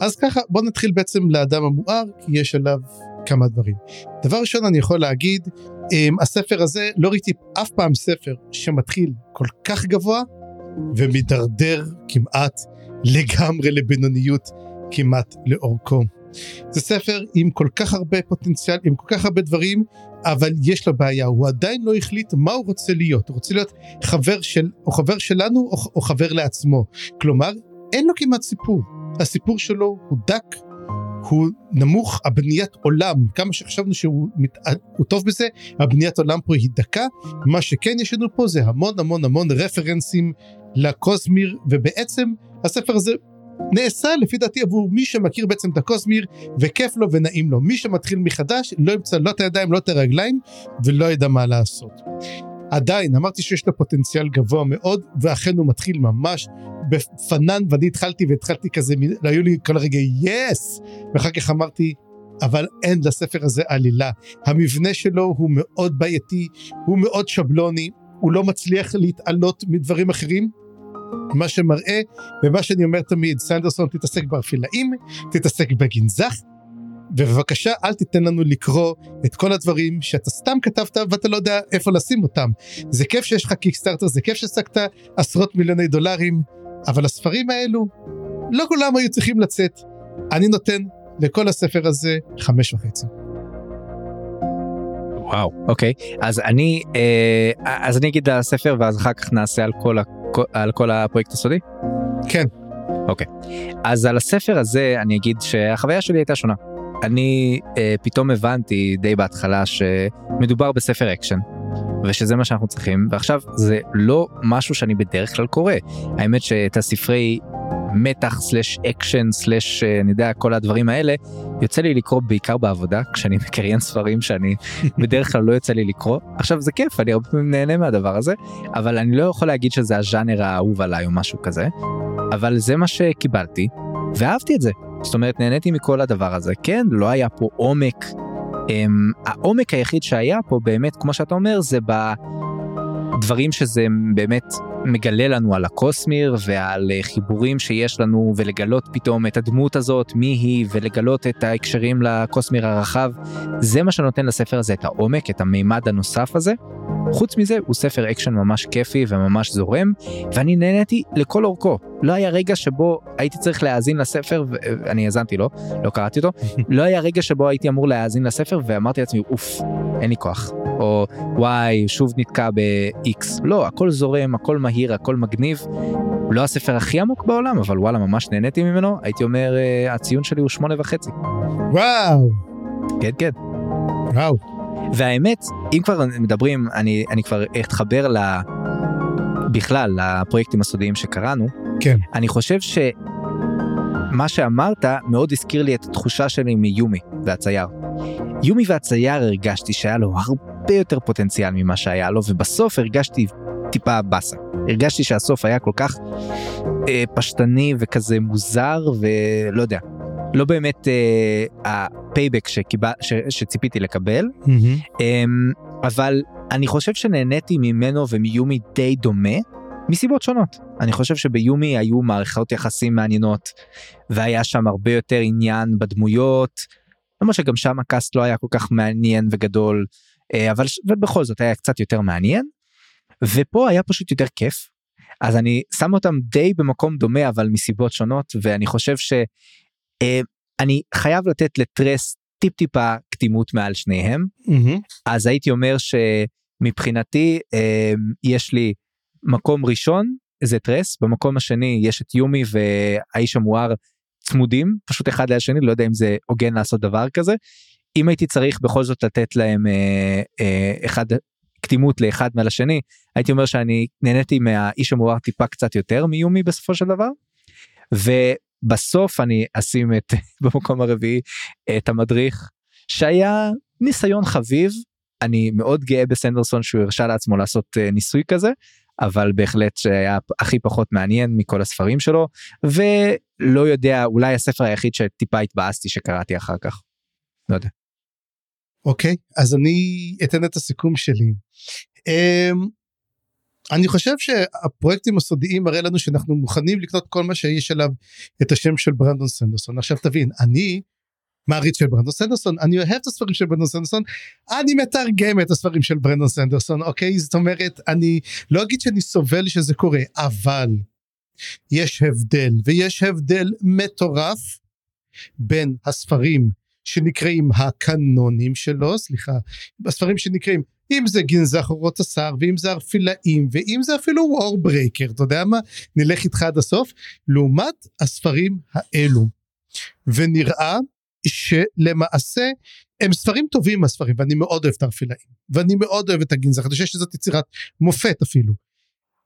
אז ככה בוא נתחיל בעצם לאדם המואר כי יש עליו כמה דברים. דבר ראשון אני יכול להגיד um, הספר הזה לא ראיתי אף פעם ספר שמתחיל כל כך גבוה ומידרדר כמעט לגמרי לבינוניות כמעט לאורכו. זה ספר עם כל כך הרבה פוטנציאל עם כל כך הרבה דברים אבל יש לו בעיה הוא עדיין לא החליט מה הוא רוצה להיות הוא רוצה להיות חבר של או חבר שלנו או, או חבר לעצמו כלומר אין לו כמעט סיפור הסיפור שלו הוא דק, הוא נמוך, הבניית עולם, כמה שחשבנו שהוא מת... הוא טוב בזה, הבניית עולם פה היא דקה, מה שכן יש לנו פה זה המון המון המון רפרנסים לקוסמיר, ובעצם הספר הזה נעשה לפי דעתי עבור מי שמכיר בעצם את הקוסמיר וכיף לו ונעים לו. מי שמתחיל מחדש לא ימצא לא את הידיים לא את הרגליים ולא ידע מה לעשות. עדיין אמרתי שיש לו פוטנציאל גבוה מאוד ואכן הוא מתחיל ממש בפנן ואני התחלתי והתחלתי כזה היו לי כל הרגע יס ואחר כך אמרתי אבל אין לספר הזה עלילה. המבנה שלו הוא מאוד בעייתי הוא מאוד שבלוני הוא לא מצליח להתעלות מדברים אחרים. מה שמראה ומה שאני אומר תמיד סנדרסון תתעסק באפילאים תתעסק בגנזך ובבקשה אל תיתן לנו לקרוא את כל הדברים שאתה סתם כתבת ואתה לא יודע איפה לשים אותם. זה כיף שיש לך Kickstarter, זה כיף שהשגת עשרות מיליוני דולרים, אבל הספרים האלו, לא כולם היו צריכים לצאת. אני נותן לכל הספר הזה חמש וחצי. וואו אוקיי אז אני אה, אז אני אגיד על הספר ואז אחר כך נעשה על כל, על כל הפרויקט הסודי. כן. אוקיי אז על הספר הזה אני אגיד שהחוויה שלי הייתה שונה. אני אה, פתאום הבנתי די בהתחלה שמדובר בספר אקשן. ושזה מה שאנחנו צריכים ועכשיו זה לא משהו שאני בדרך כלל קורא. האמת שאת הספרי מתח slash אקשן slash אני יודע כל הדברים האלה יוצא לי לקרוא בעיקר בעבודה כשאני מקריין ספרים שאני בדרך כלל לא יוצא לי לקרוא. עכשיו זה כיף אני הרבה פעמים נהנה מהדבר הזה אבל אני לא יכול להגיד שזה הז'אנר האהוב עליי או משהו כזה אבל זה מה שקיבלתי ואהבתי את זה. זאת אומרת נהניתי מכל הדבר הזה. כן לא היה פה עומק. Um, העומק היחיד שהיה פה באמת כמו שאתה אומר זה בדברים שזה באמת מגלה לנו על הקוסמיר ועל אה, חיבורים שיש לנו ולגלות פתאום את הדמות הזאת מי היא ולגלות את ההקשרים לקוסמיר הרחב. זה מה שנותן לספר הזה את העומק את המימד הנוסף הזה. חוץ מזה הוא ספר אקשן ממש כיפי וממש זורם ואני נהניתי לכל אורכו. לא היה רגע שבו הייתי צריך להאזין לספר ואני האזנתי לו לא קראתי אותו. לא היה רגע שבו הייתי אמור להאזין לספר ואמרתי לעצמי אוף אין לי כוח. או וואי שוב נתקע ב-X. לא הכל זורם הכל מהיר הכל מגניב. לא הספר הכי עמוק בעולם אבל וואלה ממש נהניתי ממנו הייתי אומר uh, הציון שלי הוא שמונה וחצי. וואו. כן כן. וואו. והאמת אם כבר מדברים אני אני כבר אתחבר ל... בכלל לפרויקטים הסודיים שקראנו כן אני חושב שמה שאמרת מאוד הזכיר לי את התחושה שלי מיומי והצייר. יומי והצייר הרגשתי שהיה לו הרבה יותר פוטנציאל ממה שהיה לו ובסוף הרגשתי טיפה באסה. הרגשתי שהסוף היה כל כך אה, פשטני וכזה מוזר ולא יודע. לא באמת אה, ה payback שקיבל, ש, שציפיתי לקבל Mm-hmm. אה, אבל אני חושב שנהניתי ממנו ומיומי די דומה מסיבות שונות. אני חושב שביומי היו מערכות יחסים מעניינות והיה שם הרבה יותר עניין בדמויות. למרות שגם שם הקאסט לא היה כל כך מעניין וגדול אה, אבל ובכל זאת היה קצת יותר מעניין. ופה היה פשוט יותר כיף. אז אני שם אותם די במקום דומה אבל מסיבות שונות ואני חושב שאני חייב לתת לטרס טיפ טיפה קדימות מעל שניהם Mm-hmm. אז הייתי אומר שמבחינתי אה, יש לי מקום ראשון זה טרס במקום השני יש את יומי והאיש המואר צמודים פשוט אחד ליד השני לא יודע אם זה הוגן לעשות דבר כזה. אם הייתי צריך בכל זאת לתת להם אה, אה, אחד קדימות לאחד מעל השני הייתי אומר שאני נהניתי מהאיש המואר טיפה קצת יותר מיומי בסופו של דבר. ובסוף אני אשים את במקום הרביעי את המדריך שהיה ניסיון חביב אני מאוד גאה בסנדרסון שהוא הרשה לעצמו לעשות אה, ניסוי כזה אבל בהחלט שהיה הכי פחות מעניין מכל הספרים שלו ולא יודע אולי הספר היחיד שטיפה התבאסתי שקראתי אחר כך. לא יודע. אוקיי? אז אני אתן את הסיכום שלי. Um, אני חושב שהפרויקטים הסודיים מראה לנו שאנחנו מוכנים לקנות כל מה שיש עליו את השם של ברנדון סנדרסון. עכשיו תבין אני מעריץ של ברנדון סנדרסון אני אוהב את הספרים של ברנדון סנדרסון אני מתרגם את הספרים של ברנדון סנדרסון אוקיי? זאת אומרת אני לא אגיד שאני סובל שזה קורה אבל יש הבדל ויש הבדל מטורף בין הספרים שנקראים הקנונים שלו סליחה הספרים שנקראים אם זה גנזך אורות השר ואם זה ערפילאים ואם זה אפילו וורברייקר אתה יודע מה נלך איתך עד הסוף לעומת הספרים האלו ונראה שלמעשה הם ספרים טובים הספרים ואני מאוד אוהב את הארפילאים ואני מאוד אוהב את הגנזך אני חושב שזאת יצירת מופת אפילו.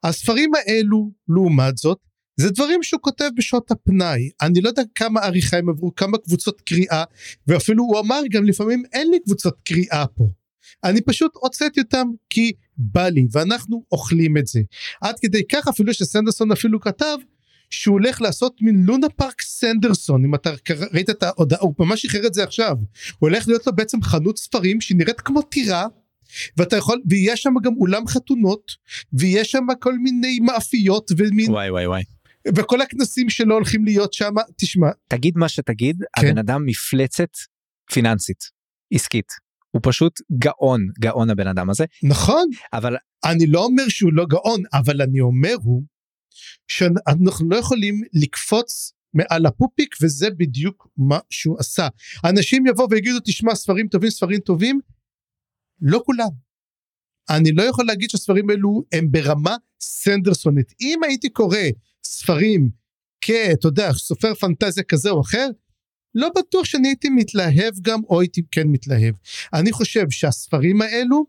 הספרים האלו לעומת זאת זה דברים שהוא כותב בשעות הפנאי. אני לא יודע כמה עריכה הם עברו כמה קבוצות קריאה ואפילו הוא אמר גם לפעמים אין לי קבוצות קריאה פה. אני פשוט הוצאתי אותם כי בא לי ואנחנו אוכלים את זה. עד כדי כך אפילו שסנדרסון אפילו כתב שהוא הולך לעשות מין לונה פארק סנדרסון אם אתה ראית את ההודעה הוא ממש שחרר את זה עכשיו. הוא הולך להיות לו בעצם חנות ספרים שנראית כמו טירה ואתה יכול ויש שם גם אולם חתונות ויש שם כל מיני מאפיות ומין וואי וואי וואי וכל הכנסים שלו הולכים להיות שם. תשמע תגיד מה שתגיד כן. הבן אדם מפלצת פיננסית עסקית. הוא פשוט גאון גאון הבן אדם הזה. נכון. אבל אני לא אומר שהוא לא גאון אבל אני אומר הוא שאנחנו לא יכולים לקפוץ מעל הפופיק וזה בדיוק מה שהוא עשה. אנשים יבואו ויגידו תשמע ספרים טובים ספרים טובים. לא כולם. אני לא יכול להגיד שהספרים האלו הם ברמה סנדרסונית. אם הייתי קורא ספרים כאתה יודע סופר פנטזיה כזה או אחר לא בטוח שאני הייתי מתלהב גם או הייתי כן מתלהב. אני חושב שהספרים האלו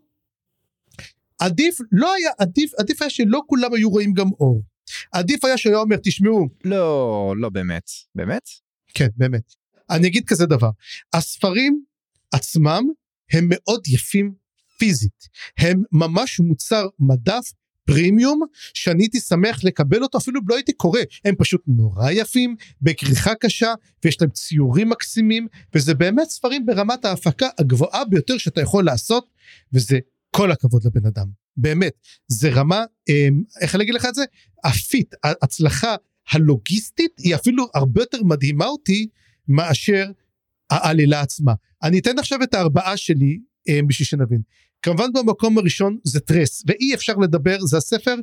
עדיף לא היה עדיף עדיף היה שלא כולם היו רואים גם אור. עדיף היה שהוא היה אומר תשמעו. לא לא באמת. באמת? כן באמת. אני אגיד כזה דבר הספרים עצמם הם מאוד יפים פיזית. הם ממש מוצר מדף פרימיום שאני הייתי שמח לקבל אותו אפילו לא הייתי קורא. הם פשוט נורא יפים בכריכה קשה ויש להם ציורים מקסימים וזה באמת ספרים ברמת ההפקה הגבוהה ביותר שאתה יכול לעשות וזה כל הכבוד לבן אדם. באמת זה רמה אמ, איך אני אגיד לך את זה? הפיט ההצלחה הלוגיסטית היא אפילו הרבה יותר מדהימה אותי מאשר העלילה עצמה. אני אתן עכשיו את הארבעה שלי אמ, בשביל שנבין כמובן במקום הראשון זה טרס ואי אפשר לדבר זה הספר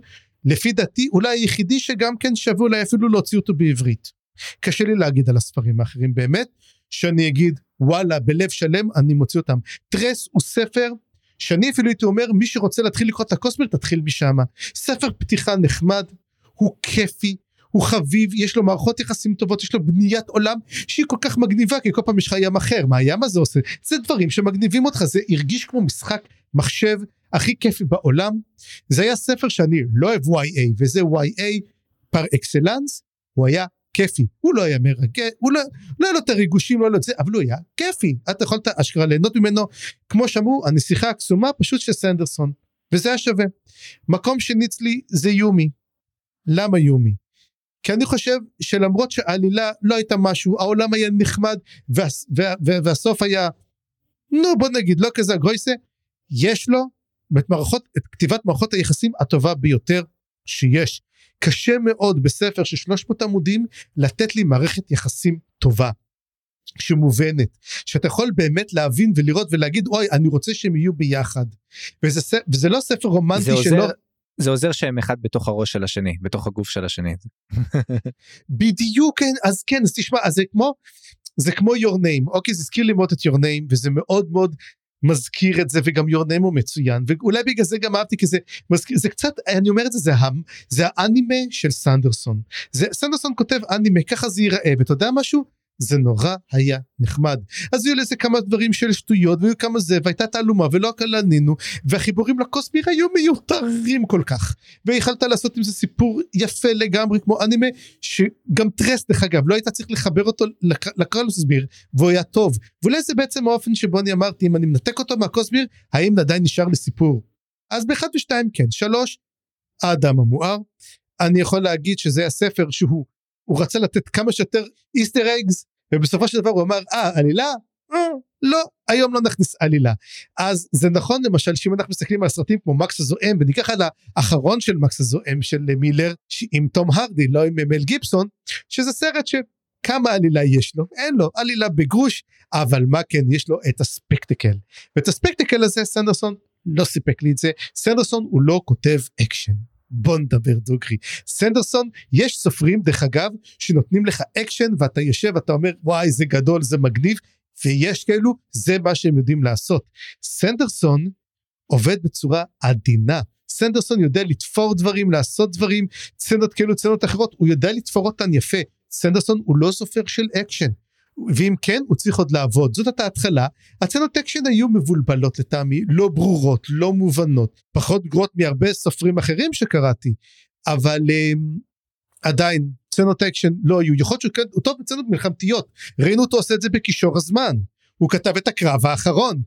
לפי דעתי אולי היחידי שגם כן שווה אולי אפילו להוציא אותו בעברית. קשה לי להגיד על הספרים האחרים באמת שאני אגיד וואלה בלב שלם אני מוציא אותם. טרס הוא ספר שאני אפילו הייתי אומר מי שרוצה להתחיל לקרוא את הקוסמר תתחיל משם. ספר פתיחה נחמד הוא כיפי הוא חביב יש לו מערכות יחסים טובות יש לו בניית עולם שהיא כל כך מגניבה כי כל פעם יש לך ים אחר מה הים הזה עושה זה דברים שמגניבים אותך זה הרגיש כמו משחק מחשב הכי כיפי בעולם. זה היה ספר שאני לא אוהב YA וזה YA פר אקסלנס הוא היה כיפי. הוא לא היה מרגש הוא לא, לא היה לו את הריגושים לא היה לו את זה אבל הוא היה כיפי. אתה יכולת אשכרה ליהנות ממנו. כמו שאמרו הנסיכה הקסומה פשוט של סנדרסון וזה היה שווה. מקום שני אצלי זה יומי. למה יומי? כי אני חושב שלמרות שהעלילה לא הייתה משהו העולם היה נחמד וה, וה, וה, והסוף היה נו בוא נגיד לא כזה גרויסה יש לו את מערכות את כתיבת מערכות היחסים הטובה ביותר שיש. קשה מאוד בספר של 300 עמודים לתת לי מערכת יחסים טובה שמובנת שאתה יכול באמת להבין ולראות ולהגיד אוי אני רוצה שהם יהיו ביחד. וזה, וזה לא ספר רומנטי זה עוזר, שלא זה עוזר שהם אחד בתוך הראש של השני בתוך הגוף של השני. בדיוק כן אז כן אז תשמע אז זה כמו זה כמו your name אוקיי? זה הזכיר לי מאוד את your name וזה מאוד מאוד מזכיר את זה וגם name הוא מצוין ואולי בגלל זה גם אהבתי כי זה מזכיר זה קצת אני אומר את זה זה, זה האנימה של סנדרסון. זה סנדרסון כותב אנימה ככה זה ייראה ואתה יודע משהו זה נורא היה נחמד. אז היו לזה כמה דברים של שטויות והיו כמה זה והייתה תעלומה ולא הכל ענינו והחיבורים לקוסמיר היו מיותרים כל כך. ויכלת לעשות עם זה סיפור יפה לגמרי כמו אנימה שגם טרס דרך אגב לא היית צריך לחבר אותו לקוסמיר והוא היה טוב. ואולי זה בעצם האופן שבו אני אמרתי אם אני מנתק אותו מהקוסמיר האם עדיין נשאר לי סיפור אז באחד ושתיים כן. שלוש האדם המואר. אני יכול להגיד שזה הספר שהוא הוא רצה לתת כמה שיותר איסטר אגס ובסופו של דבר הוא אמר אה עלילה? אה, לא היום לא נכניס עלילה. אז זה נכון למשל שאם אנחנו מסתכלים על סרטים כמו מקס הזועם וניקח על האחרון של מקס הזועם של מילר עם תום הרדי לא עם מל גיבסון שזה סרט שכמה עלילה יש לו? אין לו. עלילה בגרוש אבל מה כן יש לו את ה spectacle. ואת ה spectacle הזה סנדרסון לא סיפק לי את זה. סנדרסון הוא לא כותב אקשן בוא נדבר דוגרי. סנדרסון יש סופרים דרך אגב שנותנים לך אקשן ואתה יושב ואתה אומר וואי זה גדול זה מגניב ויש כאלו זה מה שהם יודעים לעשות. סנדרסון עובד בצורה עדינה. סנדרסון יודע לתפור דברים לעשות דברים סצנות כאלו סצנות אחרות הוא יודע לתפור אותן יפה. סנדרסון הוא לא סופר של אקשן ואם כן הוא צריך עוד לעבוד. זאת הייתה ההתחלה. סצנות אקשן היו מבולבלות לטעמי לא ברורות לא מובנות פחות גרועות מהרבה סופרים אחרים שקראתי אבל אממ, עדיין סצנות אקשן לא היו. יכול להיות שהוא טוב בסצנות מלחמתיות. ראינו אותו עושה את זה בכישור הזמן. הוא כתב את הקרב האחרון.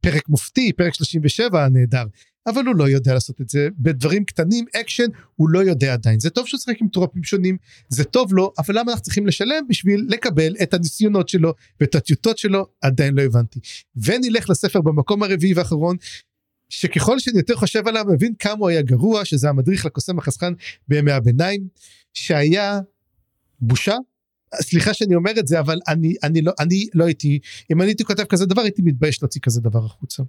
פרק מופתי פרק 37 הנהדר אבל הוא לא יודע לעשות את זה. בדברים קטנים אקשן הוא לא יודע עדיין. זה טוב שהוא שחק עם טרופים שונים זה טוב לו אבל למה אנחנו צריכים לשלם בשביל לקבל את הניסיונות שלו ואת הטיוטות שלו? עדיין לא הבנתי. ונלך לספר במקום הרביעי והאחרון שככל שאני יותר חושב עליו מבין כמה הוא היה גרוע שזה המדריך לקוסם החסכן בימי הביניים שהיה בושה. סליחה שאני אומר את זה אבל אני אני לא אני לא הייתי אם אני הייתי כותב כזה דבר הייתי מתבייש להוציא כזה דבר החוצה.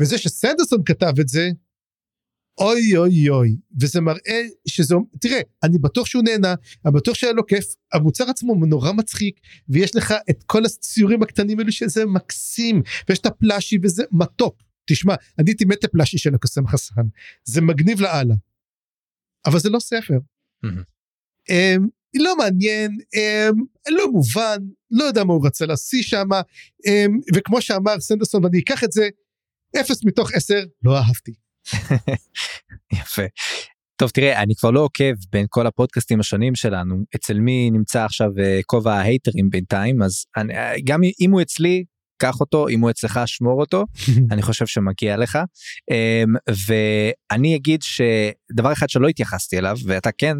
וזה שסנדרסון כתב את זה אוי אוי אוי וזה מראה שזה תראה אני בטוח שהוא נהנה אני בטוח שהיה לו כיף המוצר עצמו נורא מצחיק ויש לך את כל הציורים הקטנים האלו שזה מקסים ויש את הפלאשי וזה מתוק תשמע אני הייתי מת הפלאשי של הקוסם חסן זה מגניב לאללה אבל זה לא ספר. Mm-hmm. לא מעניין, um, לא מובן, לא יודע מה הוא רצה להשיא שם, um, וכמו שאמר סנדרסון, ואני אקח את זה, אפס מתוך עשר, לא אהבתי. יפה. טוב תראה אני כבר לא עוקב בין כל הפודקאסטים השונים שלנו אצל מי נמצא עכשיו אה, כובע ההייטרים בינתיים אז אני, אה, גם אם הוא אצלי קח אותו אם הוא אצלך שמור אותו אני חושב שמגיע לך אמ, ואני אגיד שדבר אחד שלא התייחסתי אליו ואתה כן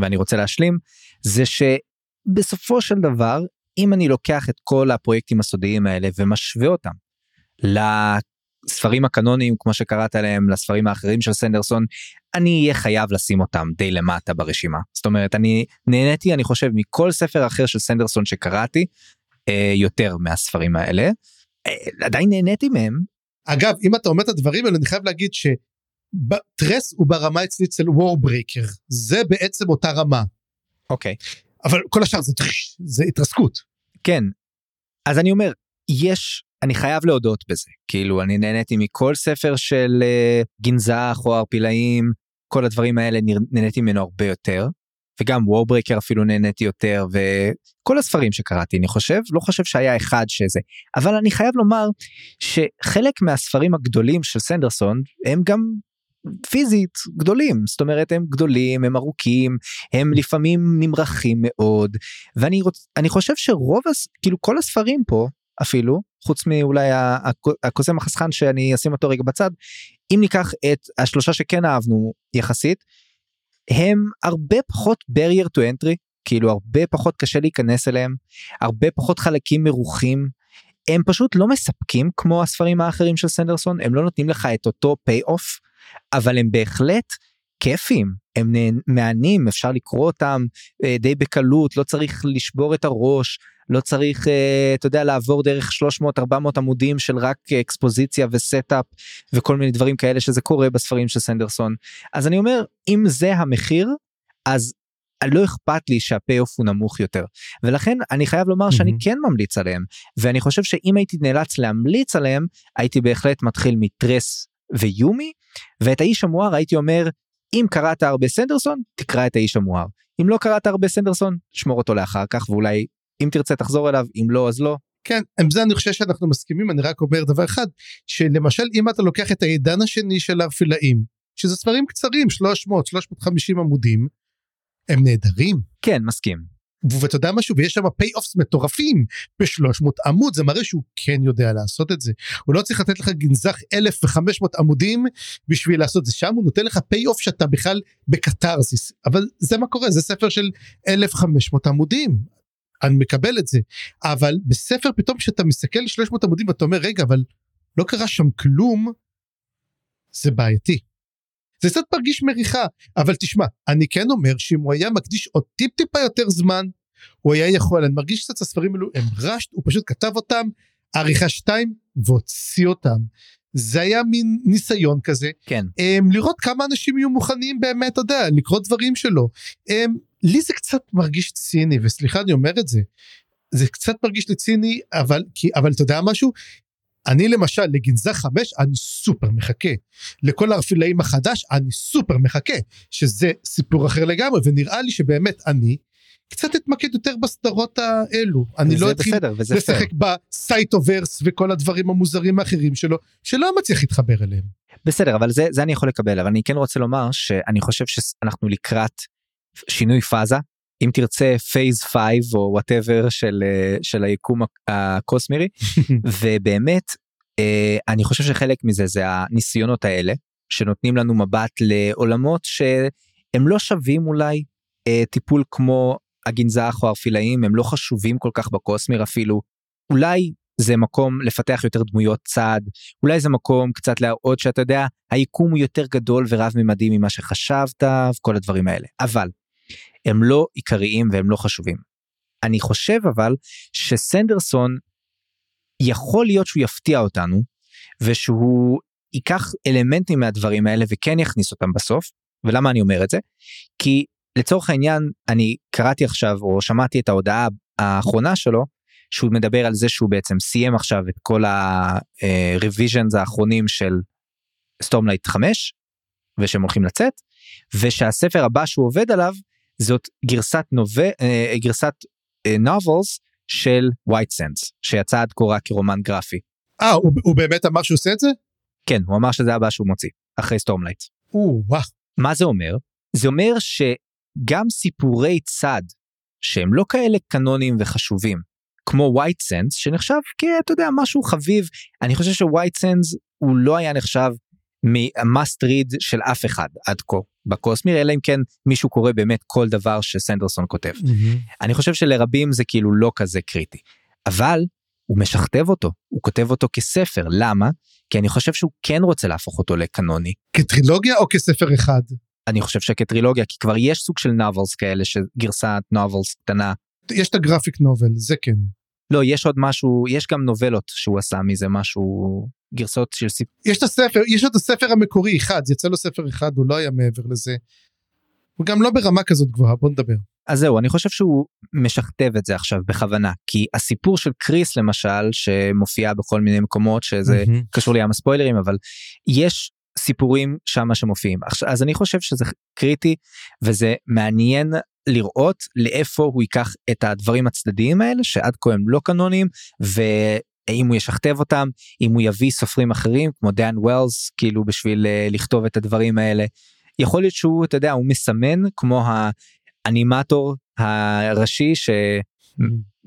ואני רוצה להשלים זה שבסופו של דבר אם אני לוקח את כל הפרויקטים הסודיים האלה ומשווה אותם לספרים הקנוניים כמו שקראת להם לספרים האחרים של סנדרסון אני אהיה חייב לשים אותם די למטה ברשימה זאת אומרת אני נהניתי אני חושב מכל ספר אחר של סנדרסון שקראתי אה, יותר מהספרים האלה אה, עדיין נהניתי מהם. אגב אם אתה אומר את הדברים האלה אני חייב להגיד ש... טרס הוא ברמה אצלי אצל וורברייקר זה בעצם אותה רמה. אוקיי. אבל כל השאר זה, זה התרסקות. כן. אז אני אומר יש אני חייב להודות בזה כאילו אני נהניתי מכל ספר של אה, גנזך או ערפילאים כל הדברים האלה נהניתי ממנו הרבה יותר. וגם וורברייקר אפילו נהניתי יותר וכל הספרים שקראתי אני חושב לא חושב שהיה אחד שזה אבל אני חייב לומר שחלק מהספרים הגדולים של סנדרסון הם גם פיזית גדולים זאת אומרת הם גדולים הם ארוכים הם לפעמים נמרחים מאוד ואני רוצ, חושב שרוב הס, כאילו כל הספרים פה אפילו חוץ מאולי הקוסם החסכן שאני אשים אותו רגע בצד אם ניקח את השלושה שכן אהבנו יחסית הם הרבה פחות barrier to entry כאילו הרבה פחות קשה להיכנס אליהם הרבה פחות חלקים מרוחים הם פשוט לא מספקים כמו הספרים האחרים של סנדרסון הם לא נותנים לך את אותו pay off אבל הם בהחלט כיפים הם מהנים אפשר לקרוא אותם אה, די בקלות לא צריך לשבור את הראש לא צריך אה, אתה יודע לעבור דרך 300 400 עמודים של רק אקספוזיציה ו setup וכל מיני דברים כאלה שזה קורה בספרים של סנדרסון אז אני אומר אם זה המחיר אז לא אכפת לי שהפי אוף הוא נמוך יותר ולכן אני חייב לומר mm-hmm. שאני כן ממליץ עליהם ואני חושב שאם הייתי נאלץ להמליץ עליהם הייתי בהחלט מתחיל מטרס ויומי ואת האיש המואר הייתי אומר אם קראת הרבה סנדרסון תקרא את האיש המואר אם לא קראת הרבה סנדרסון שמור אותו לאחר כך ואולי אם תרצה תחזור אליו אם לא אז לא. כן עם זה אני חושב שאנחנו מסכימים אני רק אומר דבר אחד שלמשל אם אתה לוקח את העידן השני של האפילאים שזה ספרים קצרים 300 350 עמודים הם נהדרים. כן מסכים. ואתה יודע משהו? ויש שם פיי אופס מטורפים ב-300 עמוד זה מראה שהוא כן יודע לעשות את זה. הוא לא צריך לתת לך גנזך 1500 עמודים בשביל לעשות זה. שם הוא נותן לך פיי אוף שאתה בכלל בקתרזיס. אבל זה מה קורה זה ספר של 1500 עמודים. אני מקבל את זה. אבל בספר פתאום כשאתה מסתכל 300 עמודים ואתה אומר רגע אבל לא קרה שם כלום זה בעייתי. זה קצת מרגיש מריחה אבל תשמע אני כן אומר שאם הוא היה מקדיש עוד טיפ טיפה יותר זמן הוא היה יכול אני מרגיש קצת הספרים האלו הם רשט הוא פשוט כתב אותם עריכה 2 והוציא אותם. זה היה מין ניסיון כזה. כן. הם, לראות כמה אנשים יהיו מוכנים באמת אתה יודע לקרוא דברים שלו. הם, לי זה קצת מרגיש ציני וסליחה אני אומר את זה. זה קצת מרגיש לי ציני אבל כי אבל אתה יודע משהו אני למשל לגנזך חמש אני סופר מחכה לערפילאים החדש אני סופר מחכה שזה סיפור אחר לגמרי ונראה לי שבאמת אני קצת אתמקד יותר בסדרות האלו. אני לא אתחיל בסדר. לשחק ב Cytoverse וכל הדברים המוזרים האחרים שלו, שלא מצליח להתחבר אליהם. בסדר, אבל זה, זה אני יכול לקבל, אבל אני כן רוצה לומר שאני חושב שאנחנו לקראת שינוי פאזה. אם תרצה phase 5 או whatever של, אה, של היקום הקוסמירי, ובאמת, אה, אני חושב שחלק מזה זה הניסיונות האלה, שנותנים לנו מבט לעולמות שהם לא שווים אולי אה, טיפול כמו הגנזך או הארפילאים, הם לא חשובים כל כך בקוסמיר אפילו. אולי זה מקום לפתח יותר דמויות צד, אולי זה מקום קצת להראות שאתה יודע, היקום הוא יותר גדול ורב ממדי ממה שחשבת, וכל הדברים האלה. אבל, הם לא עיקריים והם לא חשובים. אני חושב אבל שסנדרסון, יכול להיות שהוא יפתיע אותנו, ושהוא ייקח אלמנטים מהדברים האלה וכן יכניס אותם בסוף. ולמה אני אומר את זה? כי לצורך העניין, אני קראתי עכשיו, או שמעתי את ההודעה האחרונה שלו, שהוא מדבר על זה שהוא בעצם סיים עכשיו את כל ה-revisions האחרונים של Stormlight 5, ושהם הולכים לצאת, ושהספר הבא שהוא עובד עליו, זאת גרסת novel, אה, גרסת novels של White Sand שיצא עד כה רק כרומן גרפי. אה, הוא, הוא באמת אמר שהוא עושה את זה? כן, הוא אמר שזה הבא שהוא מוציא, אחרי Stormlight. מה זה אומר? זה אומר שגם סיפורי צד, שהם לא כאלה קנונים וחשובים, כמו white sense, שנחשב כאתה יודע משהו חביב, אני חושב שווייט סנס הוא לא היה נחשב מ-must read של אף אחד עד כה בקוסמיר, אלא אם כן מישהו קורא באמת כל דבר שסנדרסון כותב. אני חושב שלרבים זה כאילו לא כזה קריטי. אבל הוא משכתב אותו, הוא כותב אותו כספר, למה? כי אני חושב שהוא כן רוצה להפוך אותו לקנוני. כטרילוגיה או כספר אחד? אני חושב שכטרילוגיה, כי כבר יש סוג של נובלס כאלה, שגרסת נובלס קטנה. יש את הגרפיק נובל, זה כן. לא, יש עוד משהו, יש גם נובלות שהוא עשה מזה משהו, גרסאות של סיפור. יש את הספר, יש את הספר המקורי אחד, יצא לו ספר אחד, הוא לא היה מעבר לזה. הוא גם לא ברמה כזאת גבוהה, בוא נדבר. אז זהו, אני חושב שהוא משכתב את זה עכשיו בכוונה, כי הסיפור של קריס למשל, שמופיע בכל מיני מקומות, שזה מהמם. קשור לים הספוילרים, אבל יש סיפורים שמה שמופיעים. אז אני חושב שזה קריטי, וזה מעניין לראות לאיפה הוא ייקח את הדברים הצדדיים האלה, שעד כה הם לא קנונים, ואם הוא ישכתב אותם, אם הוא יביא סופרים אחרים, כמו דן ווילס, כאילו בשביל אה, לכתוב את הדברים האלה. יכול להיות שהוא, אתה יודע, הוא מסמן כמו האנימטור הראשי ש...